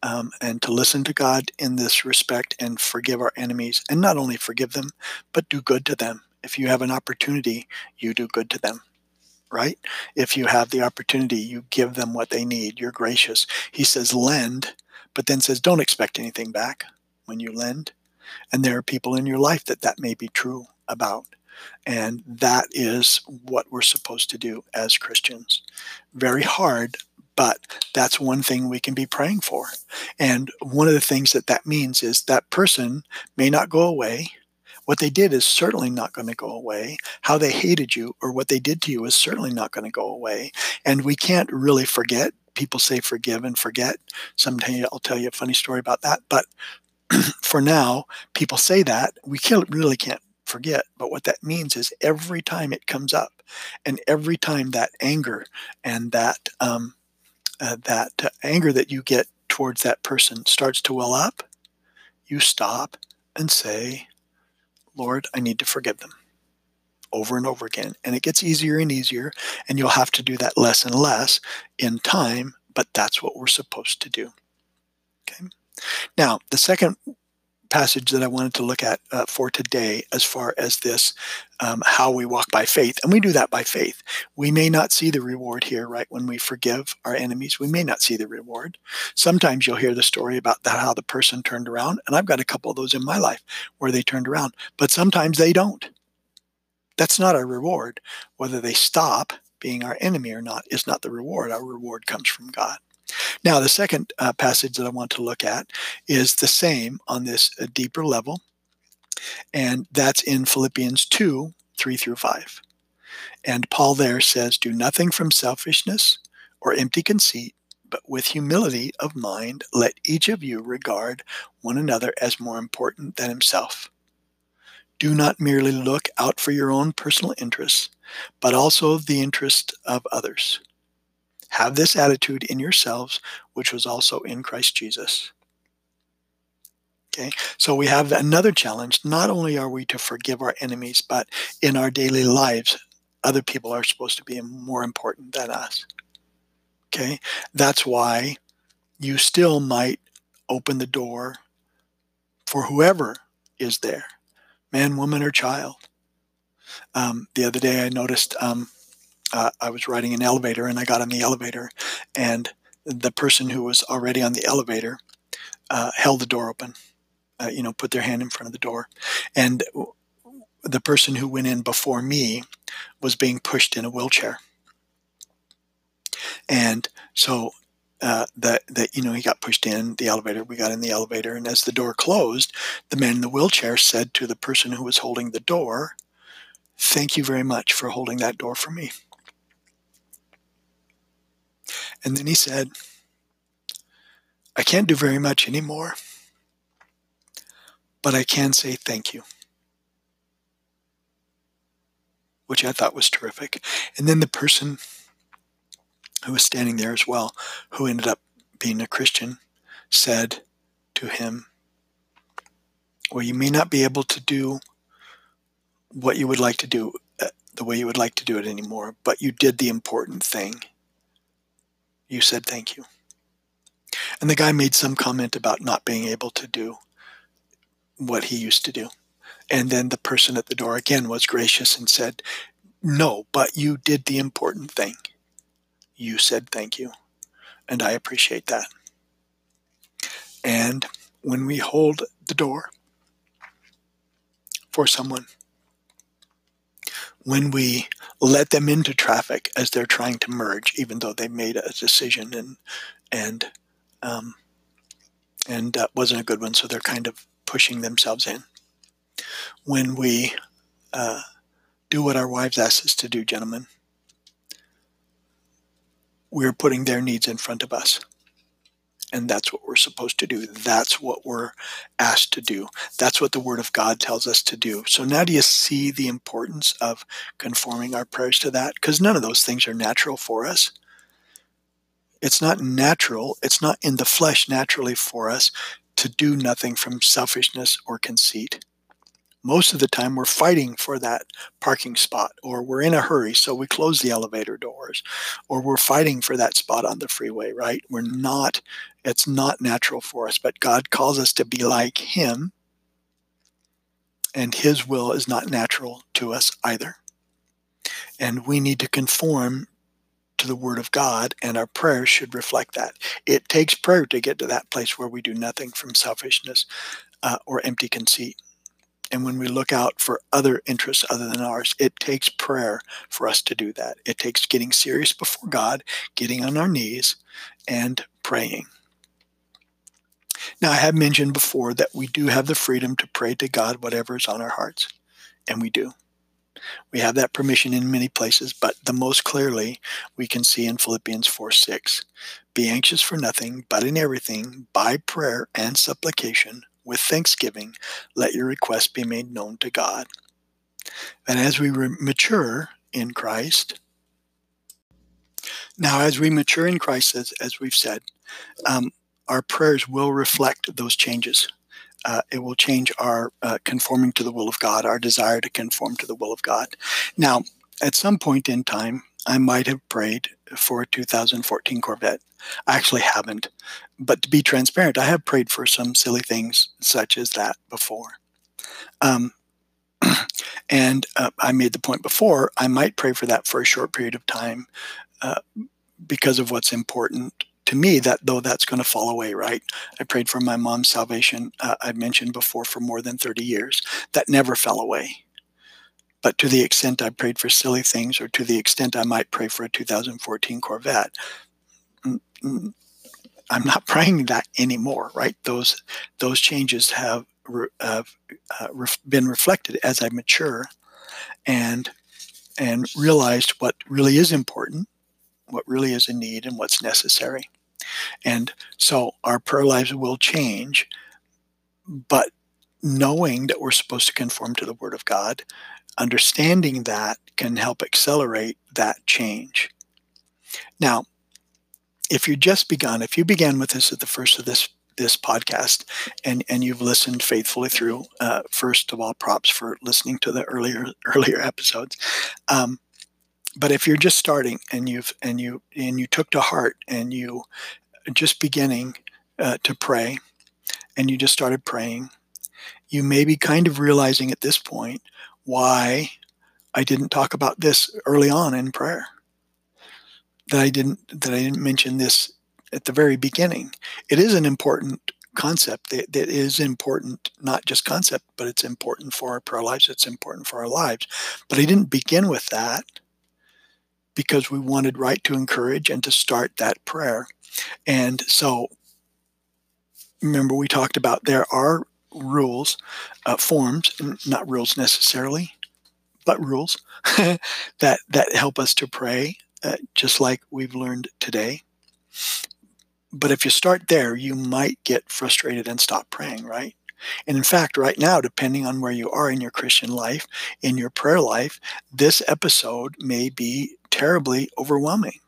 um, and to listen to God in this respect and forgive our enemies. And not only forgive them, but do good to them. If you have an opportunity, you do good to them right? If you have the opportunity, you give them what they need. You're gracious. He says, lend, but then says, don't expect anything back when you lend. And there are people in your life that that may be true about. And that is what we're supposed to do as Christians. Very hard, but that's one thing we can be praying for. And one of the things that that means is that person may not go away what they did is certainly not going to go away. How they hated you or what they did to you is certainly not going to go away. And we can't really forget. People say forgive and forget. Someday I'll tell you a funny story about that. But for now, people say that. We can't, really can't forget. But what that means is every time it comes up, and every time that anger and that um, uh, that uh, anger that you get towards that person starts to well up, you stop and say, Lord, I need to forgive them over and over again. And it gets easier and easier, and you'll have to do that less and less in time, but that's what we're supposed to do. Okay. Now, the second passage that I wanted to look at uh, for today, as far as this, um, how we walk by faith. And we do that by faith. We may not see the reward here, right? When we forgive our enemies, we may not see the reward. Sometimes you'll hear the story about how the person turned around. And I've got a couple of those in my life where they turned around, but sometimes they don't. That's not our reward. Whether they stop being our enemy or not is not the reward. Our reward comes from God. Now, the second uh, passage that I want to look at is the same on this uh, deeper level, and that's in Philippians 2 3 through 5. And Paul there says, Do nothing from selfishness or empty conceit, but with humility of mind, let each of you regard one another as more important than himself. Do not merely look out for your own personal interests, but also the interest of others. Have this attitude in yourselves, which was also in Christ Jesus. Okay, so we have another challenge. Not only are we to forgive our enemies, but in our daily lives, other people are supposed to be more important than us. Okay, that's why you still might open the door for whoever is there man, woman, or child. Um, the other day I noticed um, uh, I was riding an elevator and I got on the elevator, and the person who was already on the elevator uh, held the door open. Uh, you know, put their hand in front of the door, and the person who went in before me was being pushed in a wheelchair. And so uh, that that you know he got pushed in the elevator. We got in the elevator, and as the door closed, the man in the wheelchair said to the person who was holding the door, "Thank you very much for holding that door for me." And then he said, "I can't do very much anymore, but I can say thank you." Which I thought was terrific. And then the person who was standing there as well, who ended up being a Christian, said to him, Well, you may not be able to do what you would like to do uh, the way you would like to do it anymore, but you did the important thing. You said thank you. And the guy made some comment about not being able to do what he used to do. And then the person at the door again was gracious and said, No, but you did the important thing you said thank you. And I appreciate that. And when we hold the door for someone, when we let them into traffic as they're trying to merge, even though they made a decision and and um, and that wasn't a good one, so they're kind of pushing themselves in. When we uh, do what our wives ask us to do, gentlemen, we're putting their needs in front of us. And that's what we're supposed to do. That's what we're asked to do. That's what the Word of God tells us to do. So now do you see the importance of conforming our prayers to that? Because none of those things are natural for us. It's not natural, it's not in the flesh naturally for us to do nothing from selfishness or conceit most of the time we're fighting for that parking spot or we're in a hurry so we close the elevator doors or we're fighting for that spot on the freeway right? We're not it's not natural for us but god calls us to be like him. And his will is not natural to us either. And we need to conform to the word of god and our prayers should reflect that. It takes prayer to get to that place where we do nothing from selfishness uh, or empty conceit and when we look out for other interests other than ours, it takes prayer for us to do that. It takes getting serious before God, getting on our knees, and praying. Now, I have mentioned before that we do have the freedom to pray to God whatever is on our hearts, and we do. We have that permission in many places, but the most clearly we can see in Philippians 4 6. Be anxious for nothing, but in everything, by prayer and supplication, with thanksgiving, let your request be made known to God. And as we re- mature in Christ, now as we mature in Christ, as, as we've said, um, our prayers will reflect those changes. Uh, it will change our uh, conforming to the will of God, our desire to conform to the will of God. Now, at some point in time, I might have prayed for a 2014 Corvette. I actually haven't. But to be transparent, I have prayed for some silly things such as that before. Um, and uh, I made the point before, I might pray for that for a short period of time uh, because of what's important to me that though that's going to fall away right i prayed for my mom's salvation uh, i mentioned before for more than 30 years that never fell away but to the extent I prayed for silly things, or to the extent I might pray for a 2014 Corvette, mm, mm, I'm not praying that anymore. Right? Those those changes have, have uh, been reflected as I mature, and and realized what really is important, what really is a need, and what's necessary. And so our prayer lives will change, but knowing that we're supposed to conform to the Word of God understanding that can help accelerate that change. Now, if you just begun, if you began with us at the first of this this podcast and and you've listened faithfully through, uh, first of all, props for listening to the earlier earlier episodes. Um, but if you're just starting and you've and you and you took to heart and you just beginning uh, to pray and you just started praying, you may be kind of realizing at this point why I didn't talk about this early on in prayer. that I didn't that I didn't mention this at the very beginning. It is an important concept that, that is important, not just concept, but it's important for our prayer lives. It's important for our lives. But I didn't begin with that because we wanted right to encourage and to start that prayer. And so remember we talked about there are rules, uh, forms, not rules necessarily, but rules that that help us to pray, uh, just like we've learned today. But if you start there, you might get frustrated and stop praying, right? And in fact, right now, depending on where you are in your Christian life, in your prayer life, this episode may be terribly overwhelming.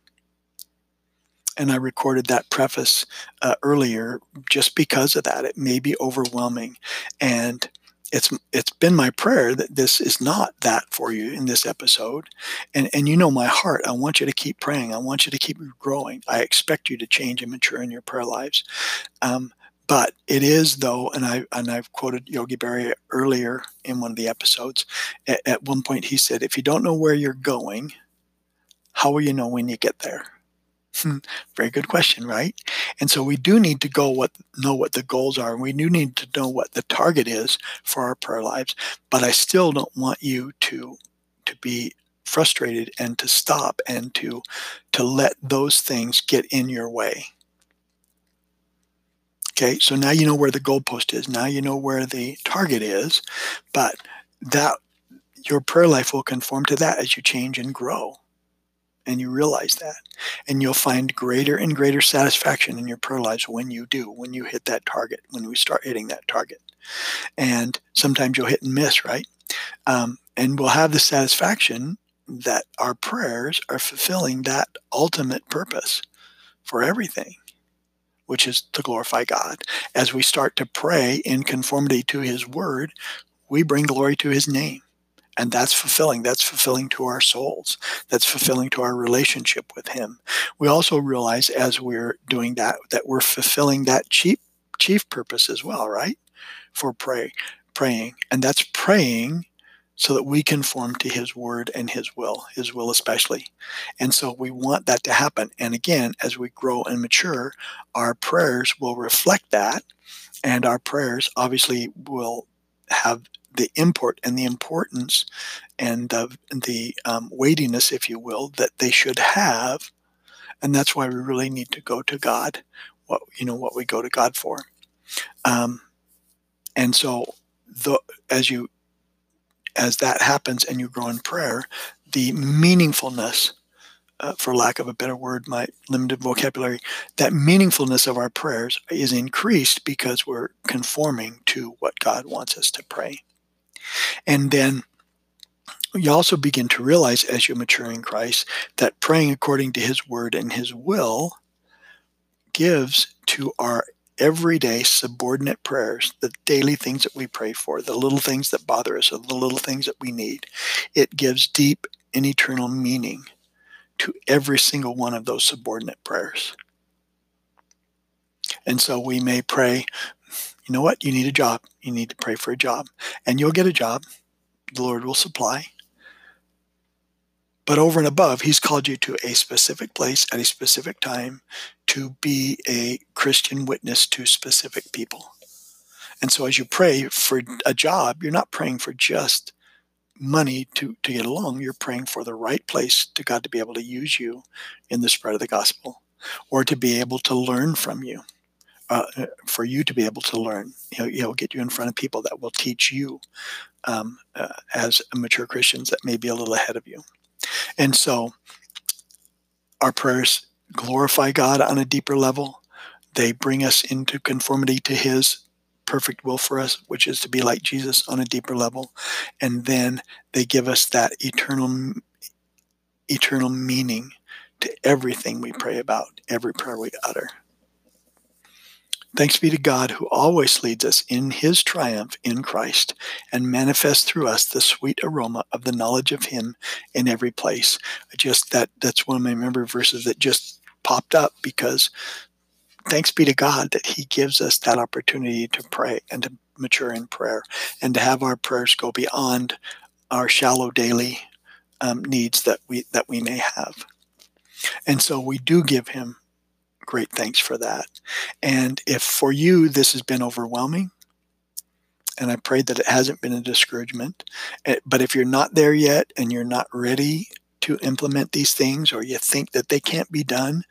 And I recorded that preface uh, earlier just because of that. It may be overwhelming. And it's it's been my prayer that this is not that for you in this episode. And and you know my heart. I want you to keep praying. I want you to keep growing. I expect you to change and mature in your prayer lives. Um, but it is though and i and i've quoted yogi berra earlier in one of the episodes at, at one point he said if you don't know where you're going how will you know when you get there very good question, right? And so we do need to go what know what the goals are, and we do need to know what the target is for our prayer lives. But I still don't want you to to be frustrated and to stop and to to let those things get in your way. Okay, so now you know where the goalpost is. Now you know where the target is, but that your prayer life will conform to that as you change and grow and you realize that. And you'll find greater and greater satisfaction in your prayer lives when you do, when you hit that target, when we start hitting that target. And sometimes you'll hit and miss, right? Um, and we'll have the satisfaction that our prayers are fulfilling that ultimate purpose for everything, which is to glorify God. As we start to pray in conformity to His Word, we bring glory to His name and that's fulfilling. That's fulfilling to our souls. That's fulfilling to our relationship with him. We also realize as we're doing that that we're fulfilling that chief chief purpose as well right? For pray praying. And that's praying so that we conform to his word and his will his will especially. And so we want that to happen. And again as we grow and mature our prayers will reflect that. And our prayers obviously will have the import and the importance and the um, weightiness, if you will, that they should have. And that's why we really need to go to God, what you know, what we go to God for. Um, and so, the, as you as that happens and you grow in prayer, the meaningfulness, uh, for lack of a better word, my limited vocabulary, that meaningfulness of our prayers is increased because we're conforming to what God wants us to pray. And then you also begin to realize as you mature in Christ that praying according to his word and his will gives to our everyday subordinate prayers, the daily things that we pray for, the little things that bother us, the little things that we need, it gives deep and eternal meaning to every single one of those subordinate prayers. And so we may pray you know what? You need a job. You need to pray for a job. And you'll get a job. The Lord will supply. But over and above, He's called you to a specific place at a specific time to be a Christian witness to specific people. And so as you pray for a job, you're not praying for just money to, to get along. You're praying for the right place to God to be able to use you in the spread of the gospel or to be able to learn from you uh, for you to be able to learn. Know, he'll get you in front of people that will teach you um, uh, as mature Christians that may be a little ahead of you. And so our prayers glorify God on a deeper level. They bring us into conformity to His perfect will for us, which is to be like Jesus on a deeper level. And then they give us that eternal, eternal meaning to everything we pray about, every prayer we utter. Thanks be to God who always leads us in his triumph in Christ and manifests through us the sweet aroma of the knowledge of him in every place. just that that's one of my memory verses that just popped up because thanks be to God that he gives us that opportunity to pray and to mature in prayer and to have our prayers go beyond our shallow daily um, needs that we that we may have. And so we do give him great thanks for that. And if for you this has been overwhelming, and I pray that it hasn't been a discouragement, eh, but if you're not there yet and you're not ready to implement these things or you think that they can't be done,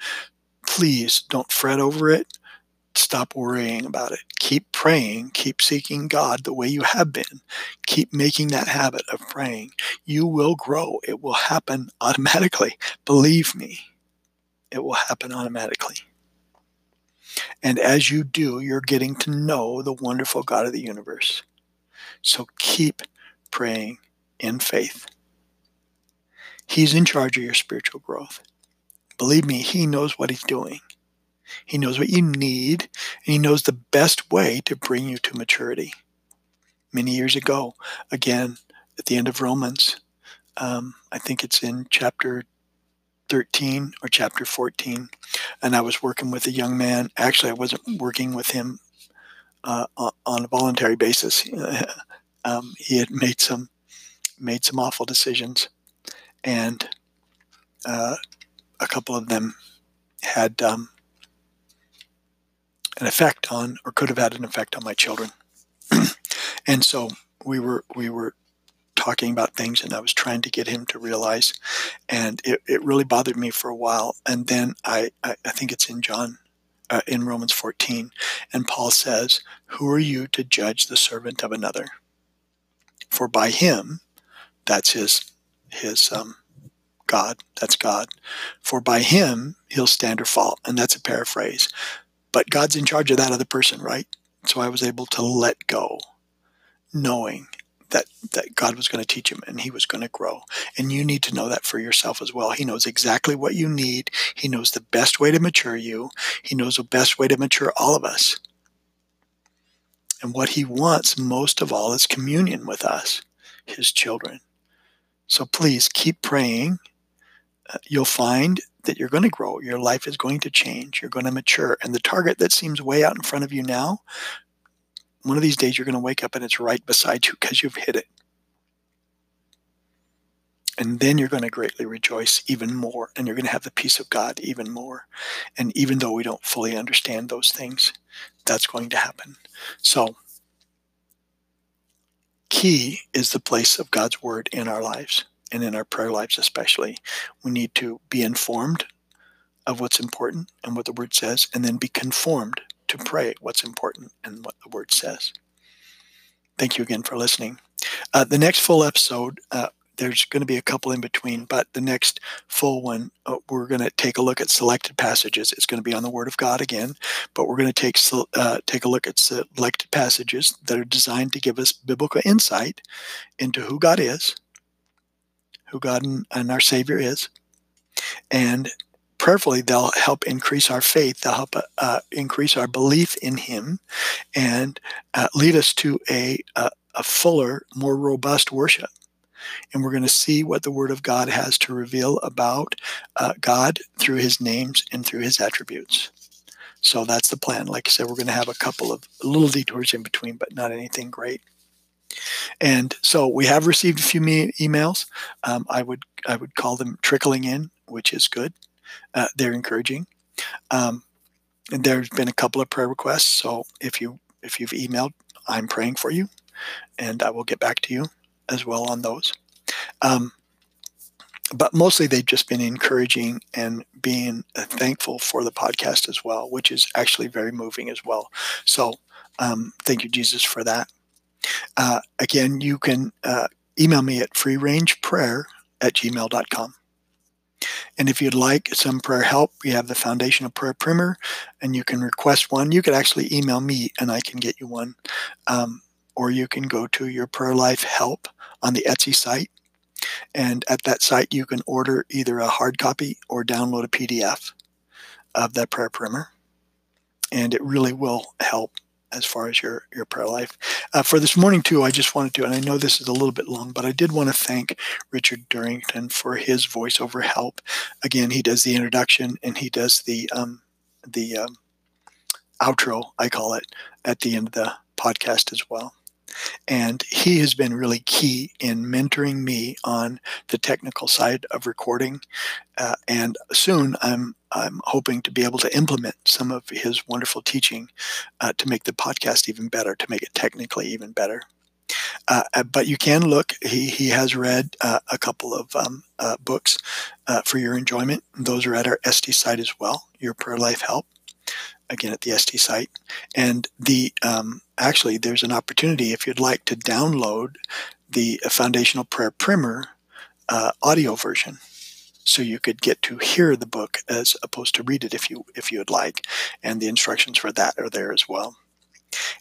please don't fret over it. Stop worrying about it. Keep praying. Keep seeking God the way you have been. Keep making that habit of praying. You will grow. It will happen automatically. Believe me, it will happen automatically. And as you do, you're getting to know the wonderful God of the universe. So keep praying in faith. He's in charge of your spiritual growth. Believe me, He knows what He's doing. He knows what you need, and He knows the best way to bring you to maturity. Many years ago, again, at the end of Romans, um, I think it's in chapter 13 or chapter 14, and I was working with a young man. Actually, I wasn't working with him uh, on a voluntary basis. um, he had made some made some awful decisions, and uh, a couple of them had um, an effect on, or could have had an effect on my children. and so we were we were talking about things, and I was trying to get him to realize, and it, it really bothered me for a while. And then I I, I think it's in John. Uh, in Romans 14, and Paul says, Who are you to judge the servant of another? For by him, that's his his um, God. That's God. For by him he'll stand or fall. And that's a paraphrase. But God's in charge of that other person, right? So I was able to let go, knowing that, that God was going to teach him and he was going to grow. And you need to know that for yourself as well. He knows exactly what you need. He knows the best way to mature you. He knows the best way to mature all of us. And what he wants most of all is communion with us, his children. So please keep praying. Uh, you'll find that you're going to grow. Your life is going to change. You're going to mature. And the target that seems way out in front of you now, one of these days you're going to wake up and it's right beside you because you've hit it. And then you're going to greatly rejoice even more. And you're going to have the peace of God even more. And even though we don't fully understand those things, that's going to happen. So, key is the place of God's word in our lives and in our prayer lives, especially. We need to be informed of what's important and what the word says, and then be conformed to pray what's important and what the word says. Thank you again for listening. Uh, the next full episode, uh, there's going to be a couple in between, but the next full one, uh, we're going to take a look at selected passages. It's going to be on the Word of God again, but we're going to take uh, take a look at selected passages that are designed to give us biblical insight into who God is, who God and, and our Savior is, and prayerfully they'll help increase our faith they'll help uh, increase our belief in him and uh, lead us to a, a, a, fuller more robust worship and we're going to see what the Word of God has to reveal about uh, God through His names and through His attributes. So that's the plan. Like I said, we're going to have a couple of little detours in between, but not anything great. And so we have received a few me- emails. Um, I would I would call them trickling in, which is good. Uh, they're encouraging. Um, there's been a couple of prayer requests. So if you if you've emailed, I'm praying for you, and I will get back to you as well on those. Um, but mostly they've just been encouraging and being uh, thankful for the podcast as well, which is actually very moving as well. So um, thank you, Jesus, for that. Uh, again, you can uh, email me at freerangeprayer at gmail.com. And if you'd like some prayer help, we have the Foundation of Prayer Primer, and you can request one. You could actually email me, and I can get you one. Um, or you can go to your Prayer Life Help on the Etsy site. And at that site, you can order either a hard copy or download a PDF of that prayer primer. And it really will help as far as your, your prayer life. Uh, for this morning, too, I just wanted to, and I know this is a little bit long, but I did want to thank Richard Durrington for his voiceover help. Again, he does the introduction and he does the um, the um, outro, I call it, at the end of the podcast as well. And he has been really key in mentoring me on the technical side of recording. Uh, and soon I'm I'm hoping to be able to implement some of his wonderful teaching uh, to make the podcast even better, to make it technically even better. Uh, uh but you can look. He he has read uh, a couple of um, uh, books for your enjoyment. Those are at our Etsy site as well. Your Prayer Life Help again at the Etsy site. And the um, actually, there's an opportunity if you'd like to download the Foundational Prayer Primer uh, audio version, so you could get to hear the book as opposed to read it if you if you would like. And the instructions for that are there as well.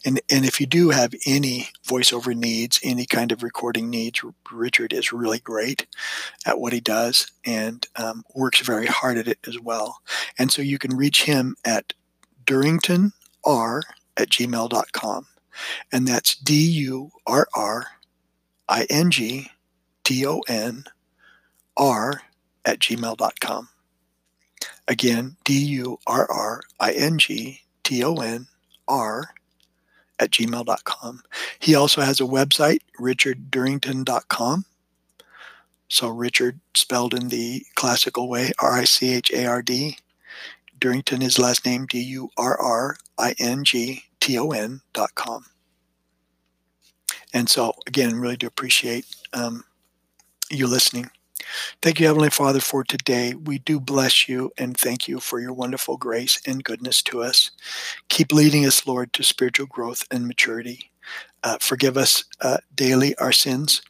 And, and if you do have any voiceover needs, any kind of recording needs, Richard is really great at what he does and um, works very hard at it as well. And so you can reach him at durringtonr at gmail.com. And that's D U R R I N G T O N R at gmail.com. Again, D U R R I N G T O N R at gmail.com. He also has a website, richarddurrington.com. So Richard spelled in the classical way, R I C H A R D. Durrington, his last name, D U R R I N G T O N dot com. And so, again, really do appreciate um, you listening. Thank you, Heavenly Father, for today. We do bless you and thank you for your wonderful grace and goodness to us. Keep leading us, Lord, to spiritual growth and maturity. Uh, forgive us uh, daily our sins.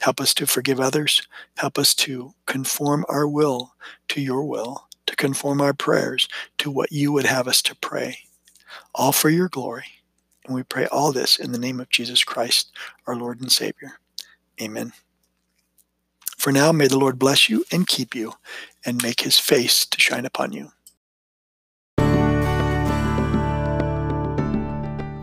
Help us to forgive others. Help us to conform our will to your will, to conform our prayers to what you would have us to pray, all for your glory. And we pray all this in the name of Jesus Christ, our Lord and Savior. Amen. For now, may the Lord bless you and keep you, and make his face to shine upon you.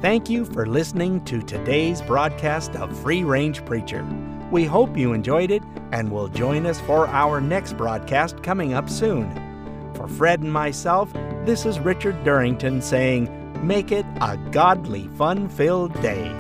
Thank you for listening to today's broadcast of Free Range Preacher. We hope you enjoyed it and will join us for our next broadcast coming up soon. For Fred and myself, this is Richard Durrington saying, Make it a godly, fun filled day.